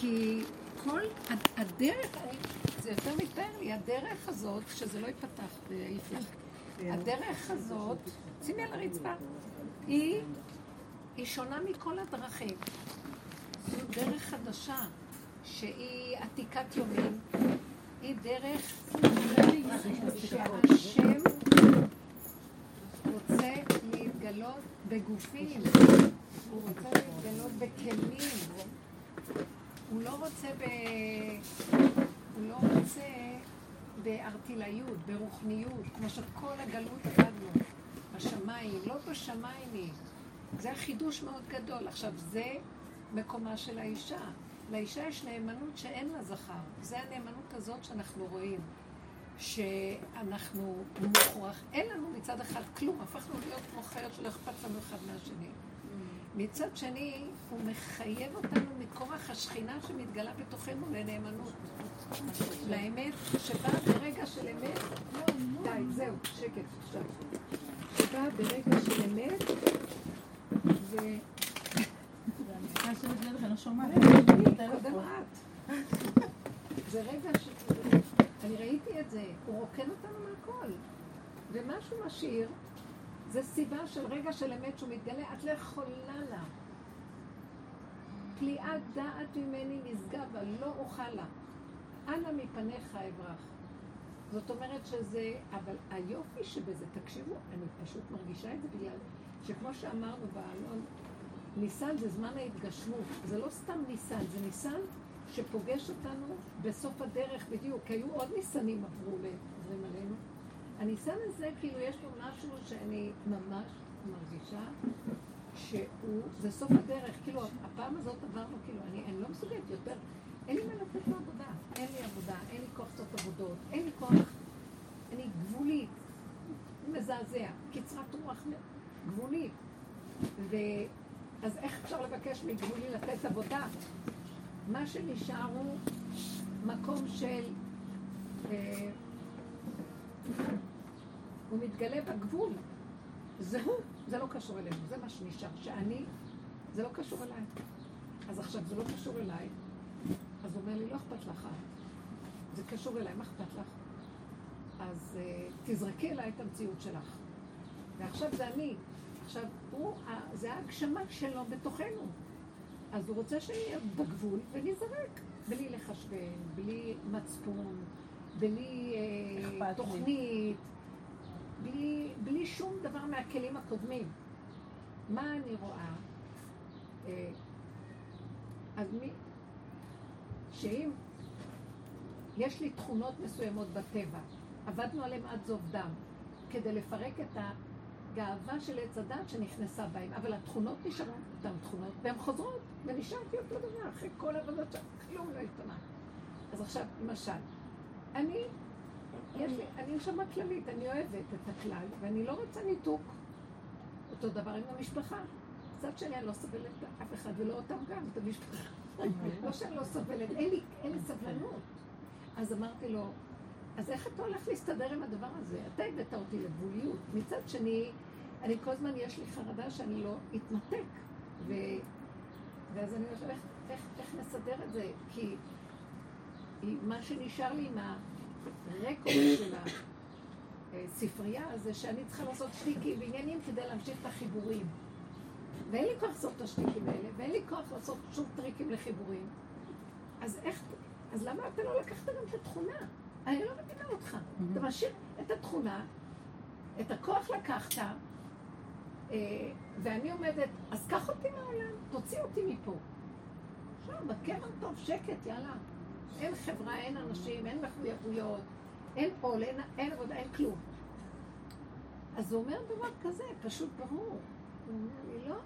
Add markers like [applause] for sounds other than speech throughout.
כי כל הדרך, זה יותר מתאר לי, הדרך הזאת, שזה לא ייפתח ויעיף לך, הדרך הזאת, שימי על הרצפה, היא, היא שונה מכל הדרכים. זו דרך חדשה, שהיא עתיקת יומין, היא דרך שהשם רוצה להתגלות בגופים, הוא רוצה להתגלות בכלים, הוא לא רוצה ב... הוא לא רוצה בארטילאיות, ברוחניות, כמו שכל הגלות עבדנו, בשמיים, לא בשמיים היא. זה החידוש מאוד גדול. עכשיו, זה מקומה של האישה. לאישה יש נאמנות שאין לה זכר. זה הנאמנות הזאת שאנחנו רואים. שאנחנו מוכרח, אין לנו מצד אחד כלום, הפכנו להיות כמו חיות שלא אכפת לנו אחד מהשני. מצד שני, הוא מחייב אותנו מכורח השכינה שמתגלה בתוכנו לנאמנות. לאמת, שבאה ברגע של אמת, די, זהו, שקט עכשיו. שבאה ברגע של אמת, ו... זה רגע ש... אני ראיתי את זה, הוא רוקן אותנו מהכל. ומה שהוא משאיר, זה סיבה של רגע של אמת שהוא מתגלה, את לא יכולה לה. פליאת דעת ממני נשגבה, לא אוכל לה. אנא מפניך אברח. זאת אומרת שזה, אבל היופי שבזה, תקשיבו, אני פשוט מרגישה את זה בגלל שכמו שאמרנו בעלון, ניסן זה זמן ההתגשמות, זה לא סתם ניסן, זה ניסן שפוגש אותנו בסוף הדרך בדיוק, כי היו עוד ניסנים עברו ועוברים עלינו. הניסן הזה, כאילו, יש בו משהו שאני ממש מרגישה שהוא, זה סוף הדרך, כאילו, הפעם הזאת עברנו, כאילו, אני, אני לא מסוגלת יותר, אין לי מה לתת אין לי עבודה, אין לי כוח לעשות עבודות, אין לי כוח, אני גבולית, מזעזע, קצרת רוח גבולית. ו... אז איך אפשר לבקש מגבולי לתת עבודה? מה שנשאר הוא מקום של... אה, הוא מתגלה בגבול. זה הוא, זה לא קשור אלינו, זה מה שנשאר. שאני, זה לא קשור אליי. אז עכשיו זה לא קשור אליי, אז הוא אומר לי, לא אכפת לך. זה קשור אליי, מה אכפת לך? אז uh, תזרקי אליי את המציאות שלך. ועכשיו זה אני. עכשיו, הוא, זה ההגשמה שלו בתוכנו. אז הוא רוצה שנהיה בגבול ונזרק, בלי לחשבן, בלי מצפון, בלי אה, תוכנית, בלי, בלי שום דבר מהכלים הקודמים. מה אני רואה? אה, אז מי... שאם יש לי תכונות מסוימות בטבע, עבדנו עליהן עד זוב דם, כדי לפרק את הגאווה של עץ הדת שנכנסה בהם, אבל התכונות נשארו אותן תכונות, והן חוזרות, ונשארתי אותו דבר, אחרי כל העבודות שם, כלום לא השתנה. אז עכשיו, למשל, אני, יש לי, אני נשמה כללית, אני אוהבת את הכלל, ואני לא רוצה ניתוק. אותו דבר עם המשפחה. מצד שני, אני לא סובלת אף אחד, ולא אותם גם, את המשפחה. לא שאני לא סובלת, אין לי, אין לי סבלנות. אז אמרתי לו, אז איך אתה הולך להסתדר עם הדבר הזה? אתה הבאת אותי לגבוליות. מצד שני, אני כל הזמן, יש לי חרדה שאני לא אתנתק. ו... ואז אני אומרת, איך, איך, איך נסדר את זה? כי מה שנשאר לי עם הרקורד [coughs] של הספרייה זה שאני צריכה לעשות שטיקים ועניינים כדי להמשיך את החיבורים. ואין לי כוח לעשות את השטיקים האלה, ואין לי כוח לעשות שום טריקים לחיבורים. אז איך, אז למה אתה לא לקחת גם את התכונה? אני לא מבינה אותך. אתה משאיר את התכונה, את הכוח לקחת, אה, ואני עומדת, אז קח אותי מהעולם, תוציא אותי מפה. עכשיו, בקרן טוב, שקט, יאללה. אין חברה, אין אנשים, אין מחויבויות, אין עול, אין, אין עבודה, אין כלום. אז הוא אומר דבר כזה, פשוט ברור. הוא אומר לי, לא.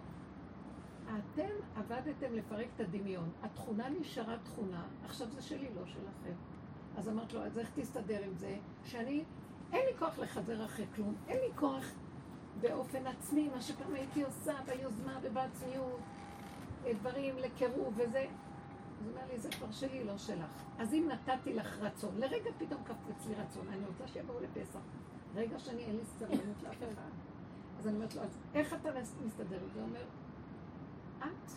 אתם עבדתם לפרק את הדמיון. התכונה נשארה תכונה, עכשיו זה שלי, לא שלכם. אז אמרת לו, אז איך תסתדר עם זה? שאני, אין לי כוח לחזר אחרי כלום, אין לי כוח באופן עצמי, מה שפעם הייתי עושה ביוזמה ובעצמיות, דברים לקירוב וזה. הוא אומר לי, זה כבר שלי, לא שלך. אז אם נתתי לך רצון, לרגע פתאום קפץ לי רצון, אני רוצה שיבואו לפסח. רגע שאני אין לי סבלנות לאף אחד. אז אני אומרת לו, אז איך אתה מסתדר? הוא אומר, את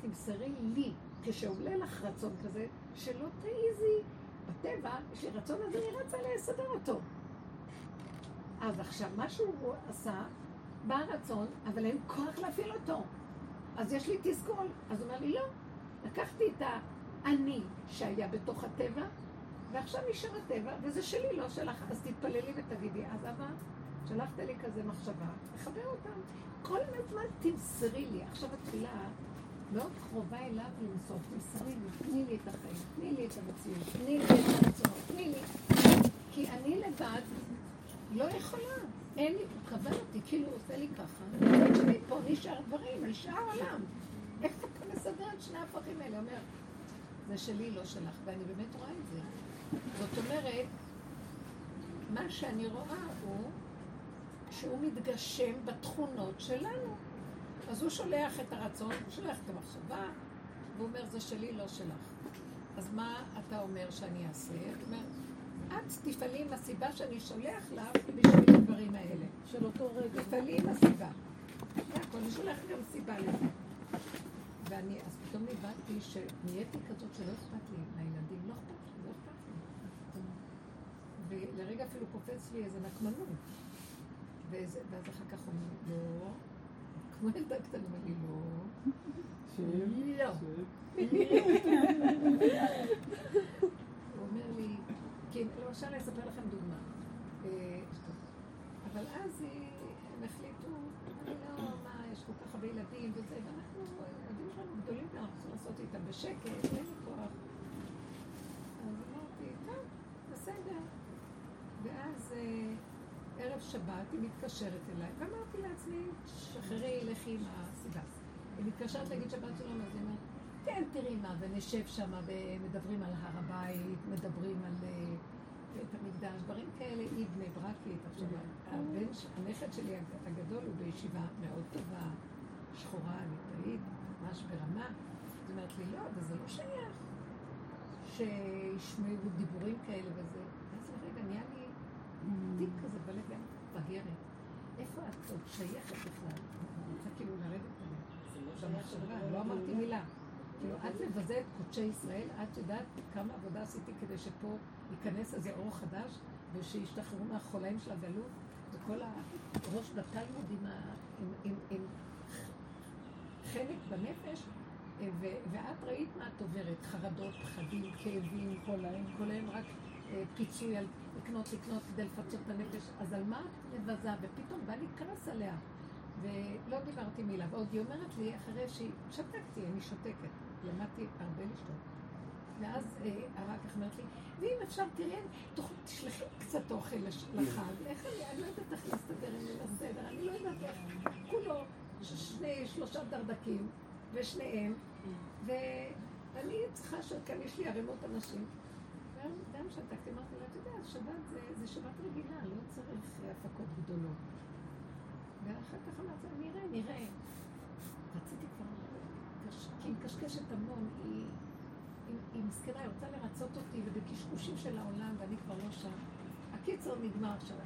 תמסרי לי, כשעולה לך רצון כזה, שלא תעיזי. בטבע, יש לי רצון אז אני רצה לסדר אותו. אז עכשיו, מה שהוא עשה, בא הרצון, אבל אין כוח להפעיל אותו. אז יש לי תסכול. אז הוא אומר לי, לא. לקחתי את האני שהיה בתוך הטבע, ועכשיו נשאר הטבע, וזה שלי, לא שלך. אז תתפללי ותגידי, אז אבא, שלחת לי כזה מחשבה, תחבר אותם. כל הזמן תמסרי לי. עכשיו התפילה מאוד קרובה אליו למסור. תמסרי לי, תני לי את החיים, תני לי את המציאות, תני לי את הרצונות, תני לי. כי אני לבד לא יכולה. אין לי, הוא קבל אותי, כאילו הוא עושה לי ככה. פה נשאר דברים, נשאר עולם. איך אתה מסדר את שני ההפכים האלה? אומר, זה שלי, לא שלך, ואני באמת רואה את זה. זאת אומרת, מה שאני רואה הוא שהוא מתגשם בתכונות שלנו. אז הוא שולח את הרצון, הוא שולח את המחשבה, והוא אומר, זה שלי, לא שלך. אז מה אתה אומר שאני אעשה? הוא אומר, את תפעלי עם הסיבה שאני שולח לך בשביל הדברים האלה. של אותו רגע. תפעלי עם הסיבה. זה הכל, אני שולח גם סיבה לזה. ואני, אז פתאום הבנתי שנהייתי כזאת שלא אכפת לי מהילדים, לא אכפת לי, לא אכפת לי. ולרגע אפילו קופץ לי איזה נקמנות. ואז אחר כך הוא אומר, לא, כמו ילדה קטנה, אומר לי, לא. לא. הוא אומר לי, כי למשל אני אספר לכם דוגמה. אה, אבל אז הם החליטו, אני לא, מה, יש כל כך הרבה ילדים וזה, ואנחנו, הילדים שלנו גדולים אנחנו לעשות איתם בשקט, אין לי כוח. אז אמרתי, טוב, בסדר. ואז אה, ערב שבת היא מתקשרת אליי, ואמרתי לעצמי, שחררי, לכי עם הסיבה. היא מתקשרת להגיד שבת שלום, אז היא אומרת, כן, תראי מה, ונשב שם ומדברים על הר הבית, מדברים על אה, בית המקדש, דברים כאלה, היא בני ברקית. עכשיו, הבן, הנכד שלי הגדול הוא בישיבה מאוד טובה, שחורה, ליטאית, ממש ברמה. אומרת לי, לא, אבל זה לא שייך שישמעו דיבורים כאלה וזה. אז רגע, נהיה לי תיק כזה בלב, גם בגרת. איפה את עוד שייכת בכלל? אני רוצה כאילו לרדת עליה. במחשבה, לא אמרתי מילה. כאילו, את מבזית קודשי ישראל, את יודעת כמה עבודה עשיתי כדי שפה ייכנס איזה אור חדש, ושישתחררו מהחולאים של הגלות, וכל הראש בתלמוד עם, חלק בנפש, ואת ראית מה את עוברת, חרדות, פחדים, כאבים, כל היום, כל היום רק אה, פיצוי על לקנות, לקנות כדי לפצות את הנפש, אז על מה את מבזה? ופתאום בא לי כעס עליה. ולא דיברתי מילה, ועוד היא אומרת לי, אחרי שהיא, שתקתי, אני שותקת, למדתי הרבה לשתות. ואז אה, אחר כך אומרת לי, ואם אפשר, תראי, תשלחי קצת אוכל לחג, איך אני, אני לא יודעת איך להסתדר עם ליל הסדר, אני לא יודעת איך, כולו שני, שלושה דרדקים, ושניהם, ואני צריכה שכאן יש לי ערימות אנשים. גם שתקתי, אמרתי לה, אתה יודע, שבת זה שבת רגילה, לא צריך הפקות גדולות. ואחר כך אמרתי, נראה, נראה. רציתי כבר, כי היא מקשקשת המון, היא, היא, מסכנה, היא רוצה לרצות אותי, ובקשקושים של העולם, ואני כבר לא שם. הקיצור נגמר עכשיו.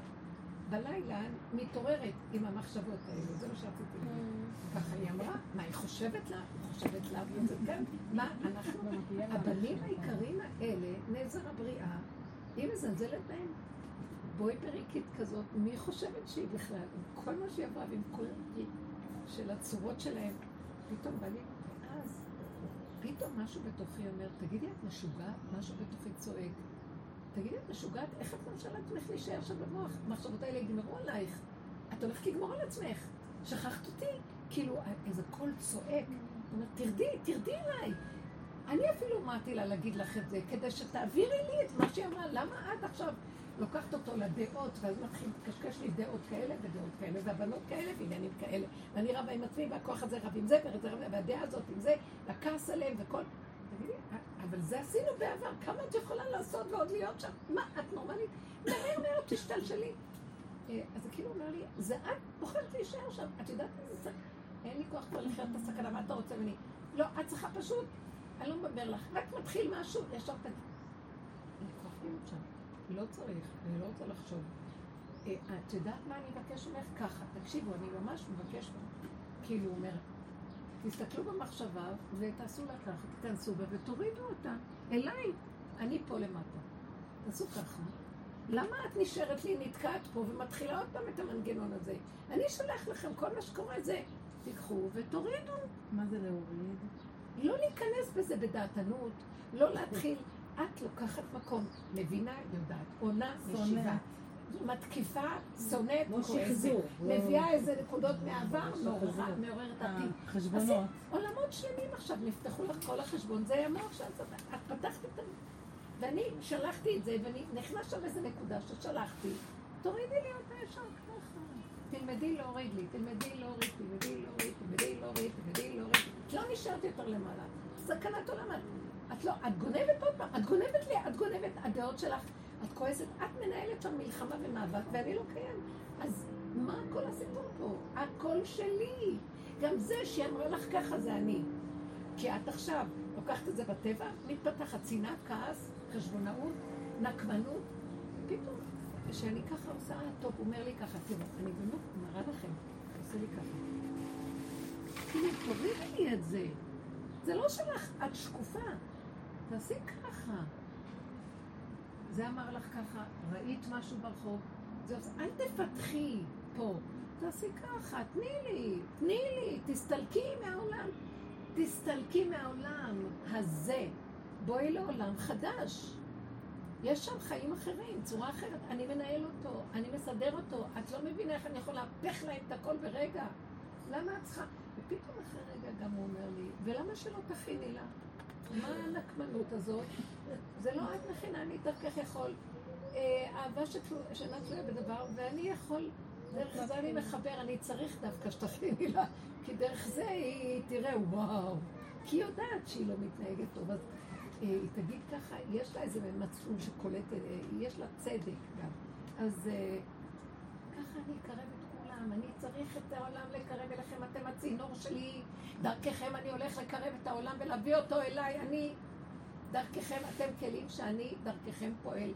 בלילה מתעוררת עם המחשבות האלה, זה מה שרציתי להגיד. Mm. ככה היא אמרה, מה היא חושבת לה? היא חושבת לה, וזה כן, מה אנחנו, הבנים העיקריים האלה, נזר הבריאה, היא מזלזלת בהם. בואי פריקית כזאת, מי חושבת שהיא בכלל, עם כל מה שהיא עברה ועם כל של הצורות שלהם, פתאום בא לי, ואז פתאום משהו בתוכי אומר, תגידי, את משוגעת? משהו בתוכי צועק. תגידי, את משוגעת? איך את מרשה לעצמך להישאר שם במוח? המחשבות האלה יגמרו עלייך. את הולכת לגמור על עצמך. שכחת אותי? כאילו, איזה קול צועק. הוא אומר, תרדי, תרדי אליי. אני אפילו אמרתי לה להגיד לך את זה, כדי שתעבירי לי את מה שהיא אמרה. למה את עכשיו לוקחת אותו לדעות, ואז מתחיל לקשקש לי דעות כאלה ודעות כאלה, והבנות כאלה ועניינים כאלה. ואני רבה עם עצמי, והכוח הזה רב עם זה, והדעה הזאת עם זה, והכעס עליהם וכל... תגידי, אבל זה עשינו בעבר, כמה את יכולה לעשות ועוד להיות שם? מה, את נורמלית? מהר מהר תשתלשלי. אה, אז כאילו אומר לי, זה את בוחרת להישאר שם, את יודעת איזה סכנה? אין לי כוח כבר לחיות את הסכנה, מה אתה רוצה ממני? לא, את צריכה פשוט, אני לא מדבר לך, רק מתחיל משהו, ישר תגיד. אין לי כוח להיות שם. לא צריך, אני לא רוצה לחשוב. אה, את יודעת מה אני מבקש ממך? ככה, תקשיבו, אני ממש מבקש ממך. כאילו, הוא אומר, תסתכלו במחשבה ותעשו לה ככה, תיכנסו בה ותורידו אותה אליי. אני פה למטה. תעשו ככה. למה את נשארת לי, נתקעת פה ומתחילה עוד פעם את המנגנון הזה? אני אשלח לכם כל מה שקורה זה, תיקחו ותורידו. מה זה להוריד? לא להיכנס בזה בדעתנות, לא להתחיל. את לוקחת מקום, מבינה, יודעת, עונה, משיבה. מתקיפה, שונאת, לא כועסת, מביאה איזה נקודות מהעבר, מעוררת אה, עתיד. חשבונות. עולמות שלמים עכשיו, נפתחו לך כל החשבון, זה המוח שאת את פתחת את ה... ואני שלחתי את זה, ואני נכנס שם איזה נקודה ששלחתי, תורידי לי אותה ישר ככה. תלמדי להוריד לי, תלמדי להוריד, תלמדי להוריד, תלמדי להוריד, תלמדי להוריד. לא נשארתי יותר למעלה. סכנת עולם. את לא, את גונבת עוד פעם, את גונבת לי, את גונבת, הדעות שלך, את כועסת, את מנהלת שם מלחמה ומאבק, ואני לא קיים. אז מה כל הסיפור פה? הכל שלי. גם זה שהיא אמרה לך ככה זה אני. כי את עכשיו לוקחת את זה בטבע, מתפתחת שנאה, כעס, חשבונאות, נקמנות. פתאום, כשאני ככה עושה, טוב, הוא אומר לי ככה, תראו, אני באמת מראה לכם, עושה לי ככה. כאילו, תורידי לי את זה. זה לא שלך, את שקופה. תעשי ככה. זה אמר לך ככה, ראית משהו ברחוב, זה עושה, אל תפתחי פה, תעשי ככה, תני לי, תני לי, תסתלקי מהעולם. תסתלקי מהעולם הזה. בואי לעולם חדש. יש שם חיים אחרים, צורה אחרת. אני מנהל אותו, אני מסדר אותו. את לא מבינה איך אני יכול להפך להם את הכל ברגע. למה את צריכה? ופתאום אחרי רגע גם הוא אומר לי, ולמה שלא תכיני לה? מה הנקמנות הזאת? זה לא את מכינה, אני דרכך יכול. אה, אהבה שאינה תלויה בדבר, ואני יכול, דרך זה אני מחבר, אני צריך דווקא שתכיני לה, כי דרך זה היא תראה, וואו. כי היא יודעת שהיא לא מתנהגת טוב, אז אה, היא תגיד ככה, יש לה איזה מצפון שקולט, אה, יש לה צדק גם. אז ככה אני אקרב אני צריך את העולם לקרב אליכם, אתם הצינור שלי, דרככם אני הולך לקרב את העולם ולהביא אותו אליי, אני, דרככם, אתם כלים שאני דרככם פועל.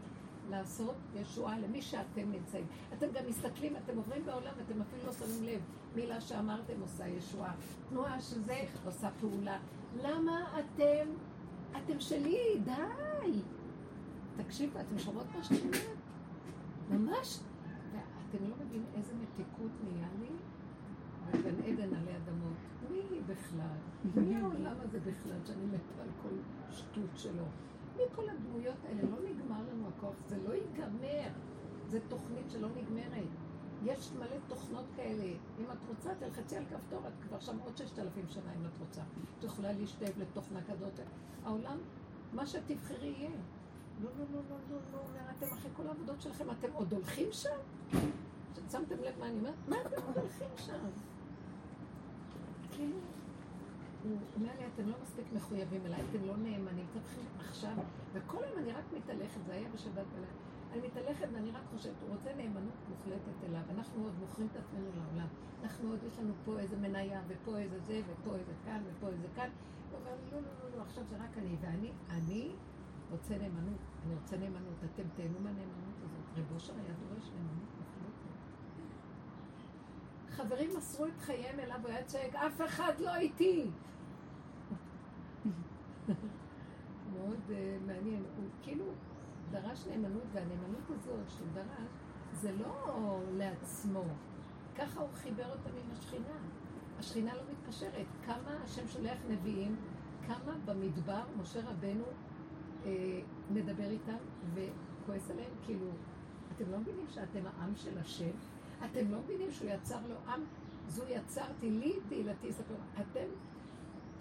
לעשות ישועה למי שאתם נמצאים. אתם גם מסתכלים, אתם עוברים בעולם, אתם אפילו לא שמים לב. מילה שאמרתם עושה ישועה. תנועה שזה עושה פעולה. למה אתם, אתם שלי, די. תקשיבו, אתם שומעות מה שאני אומרת? ממש. ואתם לא מבינים איזה מתיקות נהיה לי? וגן עדן עלי אדמות. מי בכלל? [laughs] מי העולם הזה בכלל שאני מתה על כל שטות שלו? מכל הדמויות האלה לא נגמר לנו הכוח, זה לא ייגמר. זו תוכנית שלא נגמרת. יש מלא תוכנות כאלה. אם את רוצה, תלחצי על כפתור, את כבר שם עוד ששת אלפים שנה אם את רוצה. את יכולה להשתאב לתוכנה כזאת. העולם, מה שתבחרי יהיה. לא, לא, לא, לא, לא, לא, אומר, אתם אחרי כל העבודות שלכם, אתם עוד הולכים שם? שמתם לב מה אני אומרת? מה אתם הולכים שם? כאילו... הוא אומר לי, אתם לא מספיק מחויבים אליי, אתם לא נאמנים, תתחיל עכשיו, וכל היום אני רק מתהלכת, זה היה בשבת בלילה, אני מתהלכת ואני רק חושבת, הוא רוצה נאמנות מוחלטת אליו, אנחנו עוד מוכרים את עצמנו לעולם, אנחנו עוד, יש לנו פה איזה מניה, ופה איזה זה, ופה איזה כאן, ופה איזה כאן, הוא אומר, לא, לא, לא, לא, עכשיו זה רק אני, ואני, אני רוצה נאמנות, אני רוצה נאמנות, אתם תהנו מהנאמנות הזאת, רב היה דורש נאמנות. חברים מסרו את חייהם אליו, הוא היה צועק, אף אחד לא איתי. [laughs] מאוד uh, מעניין. הוא כאילו דרש נאמנות, והנאמנות הזאת שהוא דרש, זה לא לעצמו. ככה הוא חיבר אותם עם השכינה. השכינה לא מתפשרת. כמה השם שולח נביאים, כמה במדבר משה רבנו אה, מדבר איתם וכועס עליהם, כאילו, אתם לא מבינים שאתם העם של השם? אתם לא מבינים שהוא יצר לו עם? זו יצרתי לי תהילתי, אתם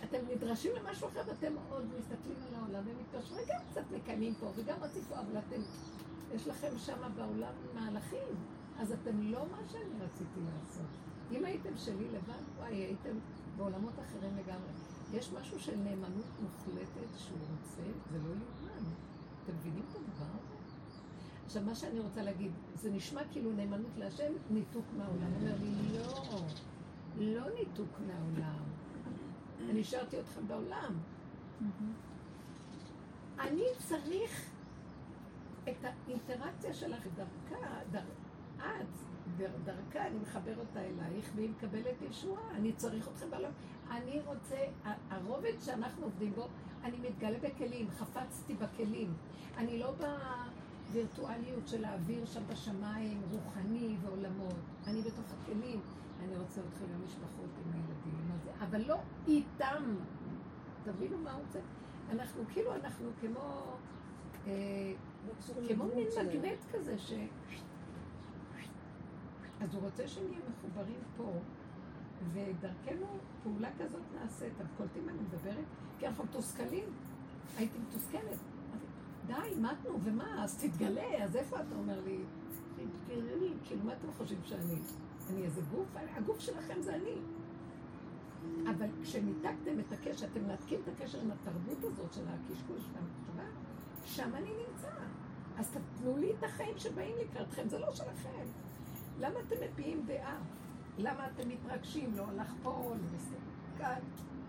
אתם נדרשים למשהו אחר ואתם עוד מסתכלים על העולם ומתקשרים, וגם קצת מקיימים פה וגם רציפו, אבל אתם, יש לכם שם בעולם מהלכים, אז אתם לא מה שאני רציתי לעשות. אם הייתם שלי לבד, וואי, הייתם בעולמות אחרים לגמרי. יש משהו של נאמנות מוחלטת שהוא רוצה, זה לא יאומן. אתם מבינים את הדבר? עכשיו, מה שאני רוצה להגיד, זה נשמע כאילו נאמנות להשם, ניתוק מהעולם. הוא אומר לי, לא, לא ניתוק מהעולם. אני השארתי אתכם בעולם. אני צריך את האינטראקציה שלך דרכה, דר... את, דרכה אני מחבר אותה אלייך, והיא מקבלת ישועה. אני צריך אתכם בעולם. אני רוצה, הרובד שאנחנו עובדים בו, אני מתגלה בכלים, חפצתי בכלים. אני לא בווירטואליות של האוויר שם בשמיים, רוחני ועולמות. אני בתוך הכלים. אני רוצה אתכם עם המשפחות, עם הילדים, אבל לא איתם. תבינו מה הוא רוצה? אנחנו כאילו, אנחנו כמו... אה, כמו מין מגנט כזה ש... אז הוא רוצה שנהיה מחוברים פה, ודרכנו פעולה כזאת נעשית. אתם קולטים מה אני מדברת? כי אנחנו מתוסכלים. הייתי מתוסכלת. די, מתנו, ומה? אז תתגלה, אז איפה אתה אומר לי? תתגלה, כאילו, מה אתם חושבים שאני? אני איזה גוף? הגוף שלכם זה אני. אבל כשניתקתם את הקשר, אתם מנתקים את הקשר עם התרבות הזאת של הקשקוש והמחשבה, שם אני נמצא. אז תתנו לי את החיים שבאים לקראתכם, זה לא שלכם. למה אתם מביעים דעה? למה אתם מתרגשים? לא הלך פה, לא מסתכל כאן.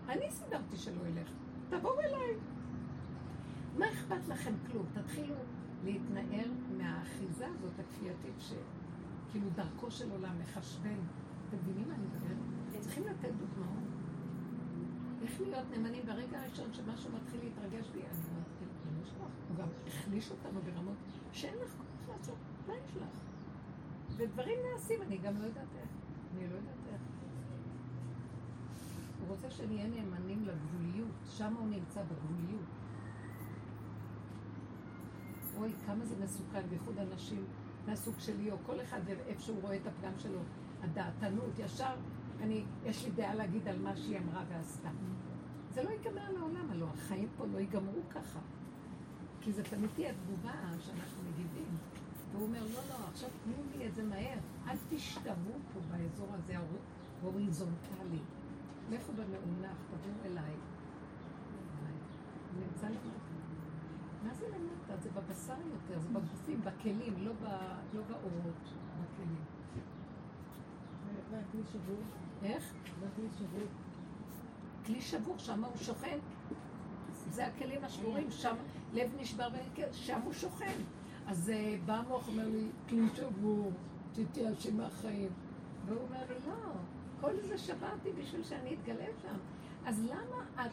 אני סידרתי שלא ילך. תבואו אליי. מה אכפת לכם כלום? תתחילו להתנער מהאחיזה הזאת הכפייתית, שכאילו דרכו של עולם מחשבן. אתם מבינים מה אני מדברת? צריכים לתת דוגמאות. איך להיות נאמנים ברגע הראשון שמשהו מתחיל להתרגש בי? אני אומרת, אין לך. הוא גם החליש אותנו ברמות שאין לך כוח לעשות. מה יש לך? ודברים נעשים, אני גם לא יודעת איך. אני לא יודעת איך. הוא רוצה שנהיה נאמנים לגבוליות, שם הוא נמצא בגבוליות. אוי, כמה זה מסוכן, בייחוד אנשים מהסוג שלי, או כל אחד איפה שהוא רואה את הפגם שלו. הדעתנות, ישר, אני, יש לי דעה להגיד על מה שהיא אמרה ועשתה. זה לא ייגמר לעולם, הלוא החיים פה לא ייגמרו ככה. כי זה תמיד תהיה תגובה שאנחנו מגיבים. והוא אומר, לא, לא, עכשיו תנו לי את זה מהר. אל תשתוו פה באזור הזה ההוריזונטלי. לכו במאונח, תבואו אליי. נמצא למטה. מה זה למטה? זה בבשר יותר, זה בגופים, בכלים, לא, ב, לא באורות, בכלים. והכלי שבור? איך? והכלי שבור? כלי שבור, שם הוא שוכן. זה הכלים השבורים, שם לב נשבר, שם הוא שוכן. אז אה, בא המוח אומר לי, כלי שבור, תתייאשי מהחיים. והוא אומר לי, לא, כל זה שברתי בשביל שאני אתגלה שם. אז למה את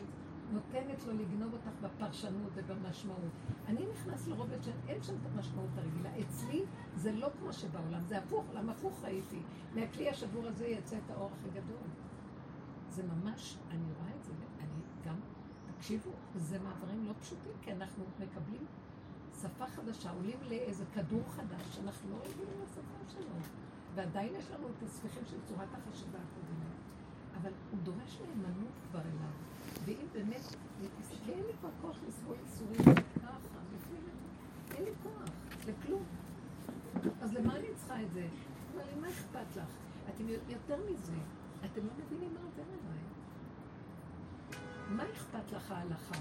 נותנת לו לגנוב אותך בפרשנות ובמשמעות? אני נכנס לרובד שאין שם את המשמעות הרגילה. אצלי זה לא כמו שבעולם, זה הפוך, למה הפוך ראיתי? מהכלי השבור הזה יצא את האור הכי גדול. זה ממש, אני רואה את זה, ואני גם, תקשיבו, זה מעברים לא פשוטים, כי אנחנו מקבלים שפה חדשה, עולים לאיזה כדור חדש, שאנחנו לא רגילים לשפה שלו. ועדיין יש לנו את הספיחים של צורת החשיבה הקודמת. אבל הוא דורש נאמנות כבר אליו. ואם באמת, אין לי כבר כוח לסבול איסורים ככה, אין לי כוח, לכלום. אז למה אני צריכה את זה? אבל מה אכפת לך? אתם יותר מזה, אתם לא מבינים מה עובר עליי. מה אכפת לך ההלכה?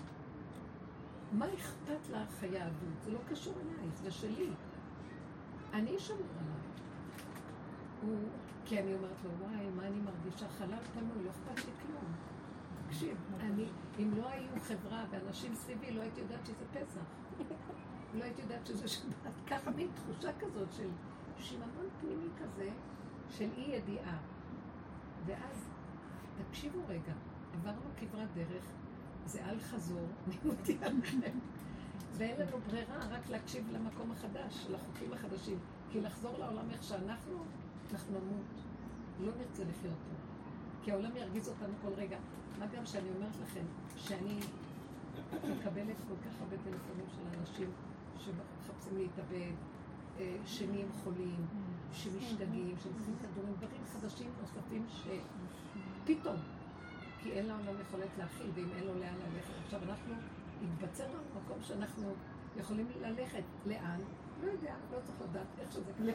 מה אכפת לך היהדות? זה לא קשור אלייך, זה שלי. אני שמור עליי. הוא, כי אני אומרת לו, וואי, מה אני מרגישה? חלל פנוי, לא אכפת לי כלום. תקשיב, אני, אם לא היו חברה ואנשים סביבי, לא הייתי יודעת שזה פסח. לא הייתי יודעת שזה שבת. ככה מין תחושה כזאת של שיממון פנימי כזה, של אי ידיעה. ואז, תקשיבו רגע, עברנו כברת דרך, זה אל חזור, [laughs] אני מודיעה לכם. ואין לנו ברירה רק להקשיב למקום החדש, לחוקים החדשים. כי לחזור לעולם איך שאנחנו, אנחנו נמות. לא נרצה לחיות פה. כי העולם ירגיז אותנו כל רגע. מה גם שאני אומרת לכם, שאני מקבלת כל כך הרבה טלפונים של אנשים שמחפשים להתאבד, אה, שנהיים חולים, שמשתגעים, שצריכים כדורים, דברים חדשים נוספים שפתאום, כי אין לעולם יכולת להכיל, ואם אין לו לאן ללכת. עכשיו אנחנו, התבצר לנו מקום שאנחנו יכולים ללכת. לאן? לא יודע, לא צריך לדעת איך שזה כזה,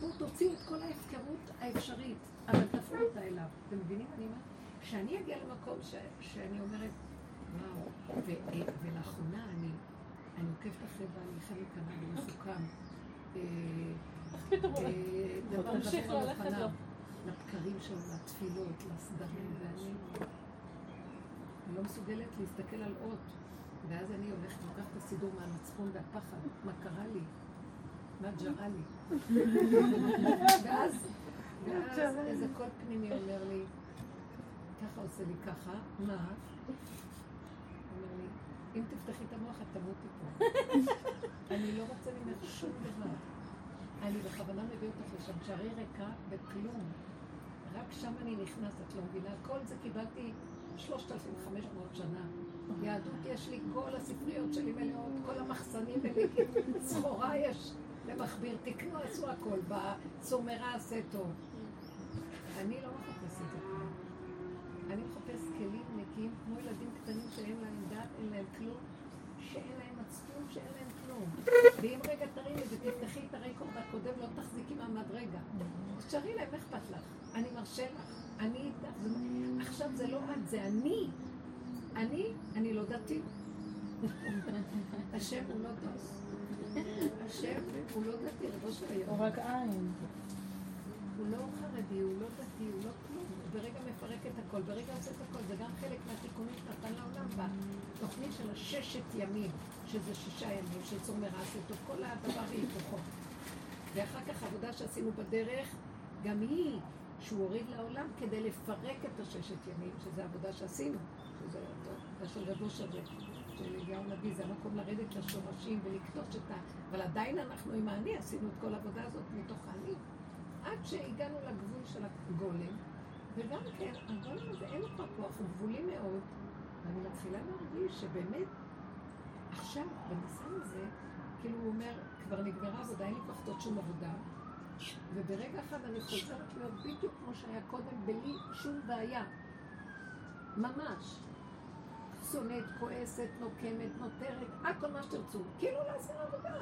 פה תוציאו את כל ההפקרות האפשרית, אבל תפרו אותה אליו. אתם מבינים אני אומרת? כשאני אגיע למקום ש, שאני אומרת, וואו, ו, ולאחרונה אני, אני עוקבת אחרי בעלי חלק קנה ומחוכם. דבר דבר על אופניו, לבקרים שלו, לתפילות, לסדרים, ואני לא מסוגלת להסתכל על אות. ואז אני הולכת לקחת את הסידור מהמצפון והפחד, מה קרה לי? מה ג'רה לי? ואז, ואז איזה קול פנימי אומר לי, ככה עושה לי ככה, מה? אומר לי, אם תפתחי את המוח את תמותי פה. אני לא רוצה ממך שום דבר. אני בכוונה מביא אותך לשם, שערי ריקה וכלום. רק שם אני נכנס, את לא מבינה? כל זה קיבלתי 3,500 שנה. יהדות יש לי, כל הספריות שלי מלאות, כל המחסנים מלאים, סחורה יש למכביר, תקנו, עשו הכל, בסומרה עשה טוב. אני לא מחפשת את זה. אני מחפש כלים נקיים, כמו ילדים קטנים שאין להם דת, אין להם כלום, שאין להם מצפון, שאין להם כלום. ואם רגע תרימי ותפתחי את הרקורד הקודם, לא תחזיקי מעמד רגע. תשארי להם, איך אכפת לך? אני מרשה לך, אני איתך. עכשיו זה לא את, זה אני. אני, אני לא דתי. השם הוא לא דוס. השם הוא לא דתי, רבו של היום. הוא רק עין. הוא לא חרדי, הוא לא דתי, הוא לא כלום. ברגע מפרק את הכל, ברגע עושה את הכל. זה גם חלק מהתיקונים שנתן לעולם בתוכנית של הששת ימים, שזה שישה ימים, של צור מרעש אותו, כל הדבר והיפוכו. ואחר כך העבודה שעשינו בדרך, גם היא, שהוא הוריד לעולם כדי לפרק את הששת ימים, שזה עבודה שעשינו, שזה של רבו שווה. של אליהו נביא, זה המקום לרדת לשורשים ולקטוש את ה... אבל עדיין אנחנו עם האני עשינו את כל העבודה הזאת מתוך האני. עד שהגענו לגבול של הגולם, וגם כן, הגולם הזה אין לו כבר כוח, הוא גבולי מאוד, ואני מתחילה להרגיש שבאמת, עכשיו, בניסיון הזה, כאילו הוא אומר, כבר נגמרה עבודה, אין לי כבר לעשות שום עבודה, וברגע אחד אני חוזרת להיות בדיוק כמו שהיה קודם, בלי שום בעיה. ממש. שונאת, כועסת, נוקמת, נותרת, הכל מה שתרצו, כאילו לעשות עבודה.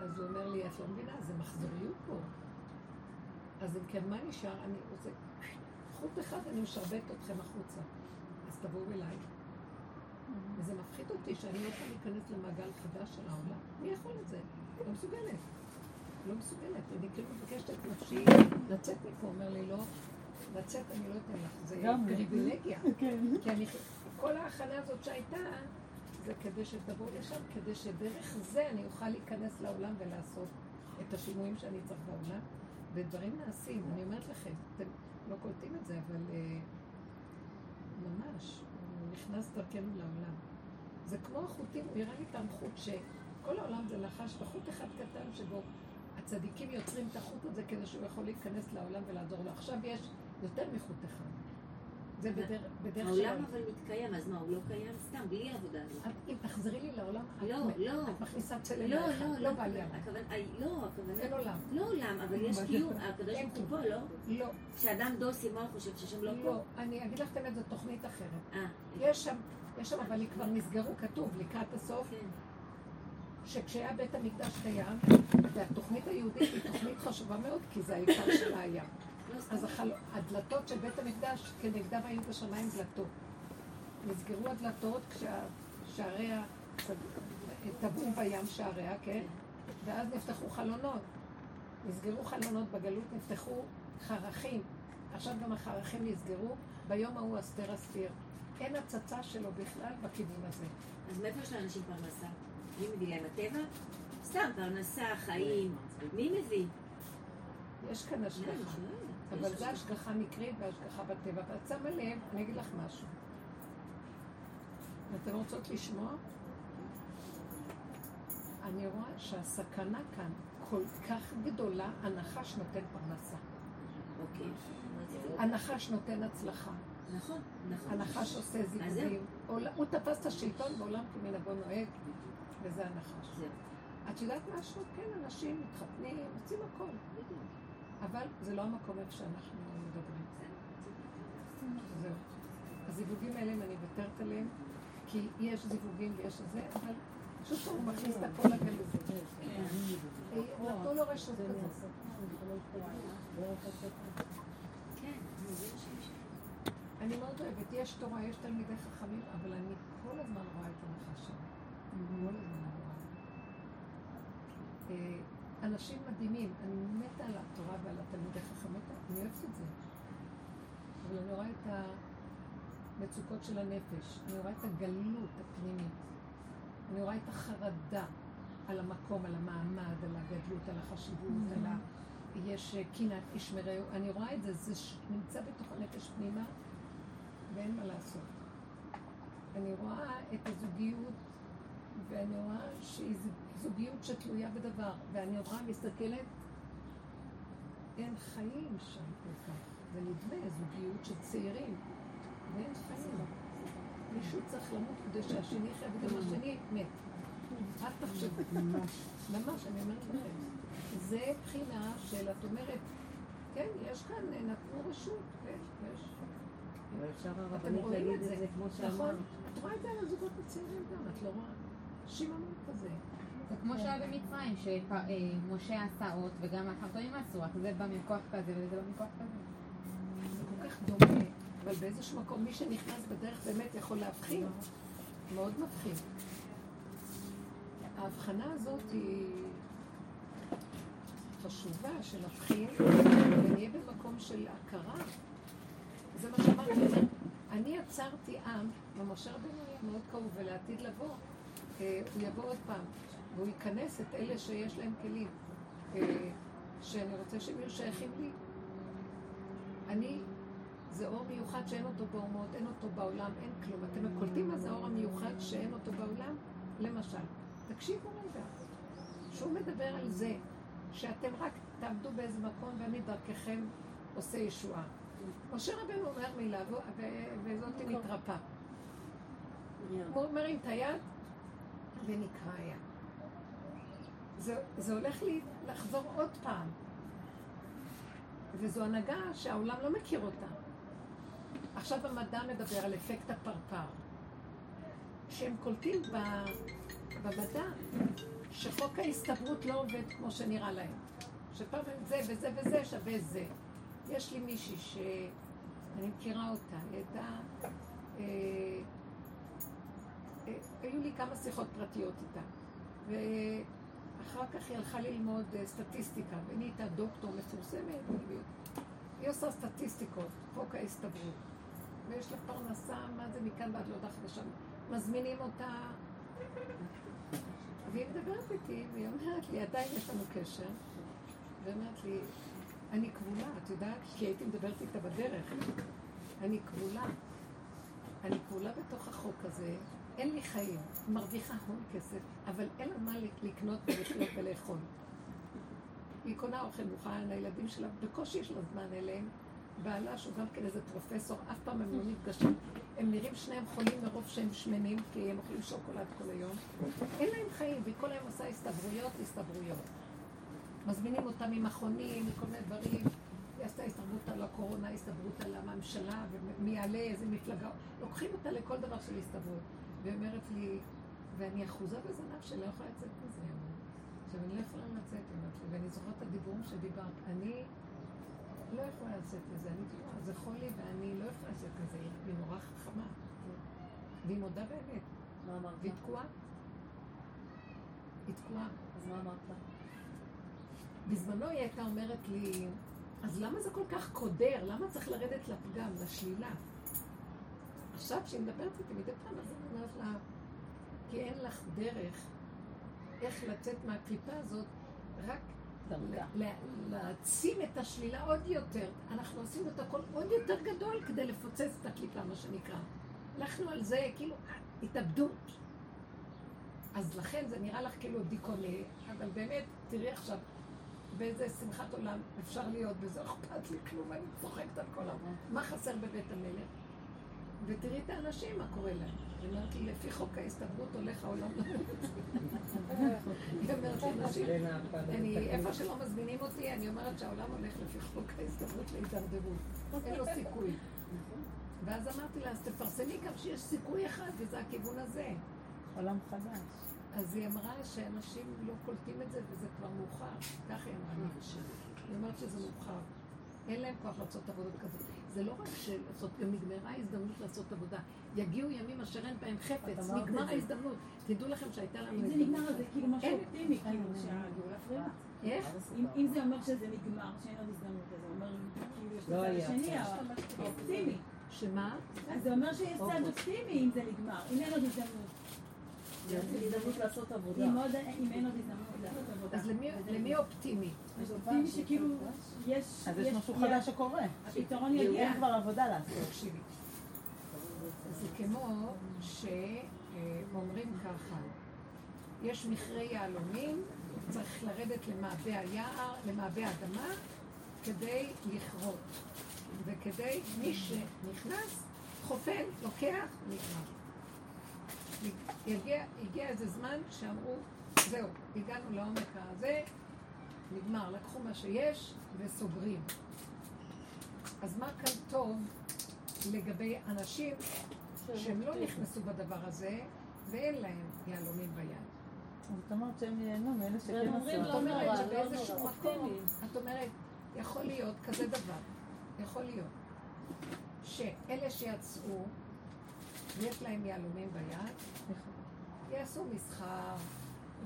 אז הוא אומר לי, את לא מבינה, זה מחזוריות פה. אז אם כן, מה נשאר? אני רוצה... חוט אחד אני משרבט אתכם החוצה. אז תבואו אליי. וזה מפחיד אותי שאני לא יכולה להיכנס למעגל חדש של העולם. מי יכול את זה? לא מסוגלת. לא מסוגלת. אני כאילו מבקשת את נפשי לצאת מפה. אומר לי, לא, לצאת אני לא אתן לך. זה פריבילגיה. כן. כי אני... כל ההכנה הזאת שהייתה, זה כדי שתבואו לשם, כדי שדרך זה אני אוכל להיכנס לעולם ולעשות את השינויים שאני צריך בעולם, ודברים נעשים. אני אומרת לכם, אתם לא קולטים את זה, אבל uh, ממש, הוא נכנס דרכנו לעולם. זה כמו החוטים, הוא הראה לי פעם חוט שכל העולם זה לחש בחוט אחד קטן שבו הצדיקים יוצרים את החוט הזה כדי שהוא יכול להיכנס לעולם ולעזור לו. עכשיו יש יותר מחוט אחד. זה בדרך של... העולם אבל מתקיים, אז מה, הוא לא קיים סתם, בלי העבודה הזאת. אם תחזרי לי לעולם, לא, לא. את מכניסה צלם לא, לא, לא בא לי לא, הכוונה... אין עולם. לא עולם, אבל יש קיום, הקדוש ברוך הוא פה, לא? לא. כשאדם דוסי, מה הוא חושב, ששם לא פה? לא, אני אגיד לך את האמת, זו תוכנית אחרת. אה. יש שם, יש שם, אבל כבר נסגרו, כתוב, לקראת הסוף. כן. שכשהיה בית המקדש קיים, והתוכנית היהודית היא תוכנית חשובה מאוד, כי זה העיקר שלה היה. אז החל... הדלתות של בית המקדש, כנגדם היו בשמיים דלתות. נסגרו הדלתות כששעריה טבעו בים שעריה, כן? ואז נפתחו חלונות. נסגרו חלונות בגלות, נפתחו חרכים. עכשיו גם החרכים נסגרו, ביום ההוא אסתר אסתיר. אין הצצה שלו בכלל בכיוון הזה. אז מאיפה יש לאנשים פרנסה? מי מביא להם הטבע? סתם, פרנסה, חיים. מי מביא? יש כאן השגחה. אבל זה השגחה מקרית והשגחה בטבע. ואת שמה לב, אני אגיד לך משהו. אתן רוצות לשמוע? אני רואה שהסכנה כאן כל כך גדולה, הנחש נותן פרנסה. אוקיי. הנחש נותן הצלחה. נכון, נכון. הנחש עושה זיוודים. הוא תפס את השלטון בעולם כמנהגו נוהג, וזה הנחש. את יודעת משהו? כן, אנשים מתחתנים, עושים הכל. אבל זה לא המקום איפה שאנחנו מדברים. זהו. הזיווגים האלה, אם אני מוותרת עליהם, כי יש זיווגים ויש זה, אבל פשוט הוא מכניס את הכל לגל הזה. נתנו לו רשות כזאת. אני מאוד אוהבת, יש תורה, יש תלמידי חכמים, אבל אני כל הזמן רואה את הנחש שם. כל הזמן רואה. אנשים מדהימים, אני מתה על התורה ועל התלמידי חכמות, אני אוהבת את זה. אבל אני רואה את המצוקות של הנפש, אני רואה את הגלות הפנימית, אני רואה את החרדה, על המקום, על המעמד, על הגדלות, על החשיבות, על ה... יש אה, קנאת ישמרהו. אני רואה את זה, זה נמצא בתוך הנפש פנימה, ואין מה לעשות. אני רואה את הזוגיות, ואני רואה שהיא זוגיות שתלויה בדבר, ואני רואה, מסתכלת, אין חיים שם כל כך. זה נדמה זוגיות של צעירים, ואין חיים. מישהו צריך למות כדי שהשני יחיה, וגם השני מת. אל תחשבו. ממש. אני אומרת לכם. זה בחינה של, את אומרת, כן, יש כאן, נתנו רשות, כן, יש. הרבנית להגיד את זה. נכון, את רואה את זה על הזוגות הצעירים גם, את לא רואה? שיממון כזה. זה כמו שהיה במצרים, שמשה עשה אות וגם החתונים עשו, רק זה בא מכוח כזה וזה בא מכוח כזה. זה כל כך דומה, אבל באיזשהו מקום מי שנכנס בדרך באמת יכול להבחין. מאוד מבחין. ההבחנה הזאת היא חשובה, שנבחין ונהיה במקום של הכרה. זה מה שאמרתי, אני עצרתי עם, ומשה רבנו היה מאוד קרוב, ולעתיד לבוא, אה, הוא יבוא עוד פעם, והוא ייכנס את אלה שיש להם כלים, אה, שאני רוצה שהם יהיו שייכים לי. אני, זה אור מיוחד שאין אותו באומות, אין אותו בעולם, אין כלום. אתם קולטים מה זה האור המיוחד שאין אותו בעולם? למשל, תקשיבו רגע, שהוא מדבר על זה שאתם רק תעמדו באיזה מקום ואני דרככם עושה ישועה. משה רבנו אומר מילה וזאת מתרפא. הוא מרים את היד ונקרא היד. זה, זה הולך לי לחזור עוד פעם. וזו הנהגה שהעולם לא מכיר אותה. עכשיו המדע מדבר על אפקט הפרפר. שהם קולטים במדע שחוק ההסתברות לא עובד כמו שנראה להם. שפעם זה וזה וזה שווה זה. יש לי מישהי שאני מכירה אותה, היא הייתה... אה, אה, היו לי כמה שיחות פרטיות איתה. ואחר כך היא הלכה ללמוד אה, סטטיסטיקה, והיא נהייתה דוקטור מפורסמת. היא עושה סטטיסטיקות, חוק ההסתברות. ויש לה פרנסה, מה זה מכאן ועד להודעה חדשה. מזמינים אותה והיא מדברת איתי, והיא אומרת לי, עדיין יש לנו קשר. והיא אומרת לי, אני כבולה, את יודעת? כי הייתי מדברת איתה בדרך. אני כבולה. אני כבולה בתוך החוק הזה, אין לי חיים, מרוויחה הון כסף, אבל אין לה מה לקנות ולחיות ולאכול. היא קונה אוכל מוכן לילדים שלה, בקושי יש לה זמן אליהם. בעלה, שהוא גם כן איזה פרופסור, אף פעם הם לא נפגשים. הם נראים שניהם חולים מרוב שהם שמנים, כי הם אוכלים שוקולד כל היום. אין להם חיים, והיא כל היום עושה הסתברויות, הסתברויות. מזמינים אותה ממכונים, מכל מיני דברים. היא עשתה הסתברות על הקורונה, הסתברות על הממשלה, ומי יעלה, איזה מפלגה. לוקחים אותה לכל דבר של הסתברות. והיא אומרת לי, ואני אחוזה בזנב שאני לא יכולה לצאת מזה. עכשיו, אני לא יכולה לצאת, ואני זוכרת את הדיבורים שדיברת. אני לא יכולה לצאת מזה, אני תקועה, זה חולי ואני לא יכולה לצאת מזה, היא נורא חכמה. והיא מודה באמת. מה אמרת? והיא תקועה. היא תקועה. אז מה אמרת לה? בזמנו היא הייתה אומרת לי, אז למה זה כל כך קודר? למה צריך לרדת לפגם, לשלילה? עכשיו, כשהיא מדברת איתי מדי פעם, אז אני אומרת לה, כי אין לך דרך איך לצאת מהקליפה הזאת, רק להעצים את השלילה עוד יותר. אנחנו עשינו את הכל עוד יותר גדול כדי לפוצץ את הקליפה, מה שנקרא. הלכנו על זה כאילו התאבדות. אז לכן זה נראה לך כאילו דיכאוני, אבל באמת, תראי עכשיו, באיזה שמחת עולם אפשר להיות, וזה אכפת לי כלום, אני צוחקת על כל העולם. מה חסר בבית המלך? ותראי את האנשים, מה קורה להם. היא אומרת לי, לפי חוק ההסתברות הולך העולם היא אומרת לי, נשים, אני, איפה שלא מזמינים אותי, אני אומרת שהעולם הולך לפי חוק ההסתברות להידרדרות. אין לו סיכוי. ואז אמרתי לה, אז תפרסמי גם שיש סיכוי אחד, וזה הכיוון הזה. עולם חדש. אז היא אמרה שאנשים לא קולטים את זה וזה כבר מאוחר. כך היא אמרה לי. היא אומרת שזה מאוחר. אין להם כוח לעשות עבודות כזאת. זה לא רק לעשות, גם נגמרה ההזדמנות לעשות עבודה. יגיעו ימים אשר אין בהם חפץ, נגמר ההזדמנות. תדעו לכם שהייתה לנו. אם זה נגמר, זה כאילו משהו אופטימי, כאילו שהגאולה פרימה. איך? אם זה אומר שזה נגמר, שאין עוד הזדמנות, אז זה אומר כאילו יש את הצד השני, האופטימי. שמה? אז זה אומר שיש צד אופטימי אם זה נגמר, אם אין עוד הזדמנות. אז למי- למי אופטימי? אופטימי שכאילו יש... אז יש משהו חדש שקורה. הפתרון אין יגיע. כבר עבודה לעשות. זה כמו שאומרים ככה, יש מכרה יהלומים, צריך לרדת למעבה היער, למעבה האדמה, כדי לכרות. וכדי, מי שנכנס, חופן, לוקח, נגמר. הגיע, הגיע איזה זמן שאמרו, זהו, הגענו לעומק הזה, נגמר, לקחו מה שיש וסוגרים. אז מה כאן טוב לגבי אנשים שהם לא נכנסו בדבר הזה ואין להם יהלומים ביד? אז את אומרת שהם ייהנו מאלה שכן עשו. את לא אומרת נורא, לא שבאיזשהו מקום. את אומרת, יכול להיות כזה דבר, יכול להיות, שאלה שיצאו ויש להם יהלומים ביד, יעשו מסחר,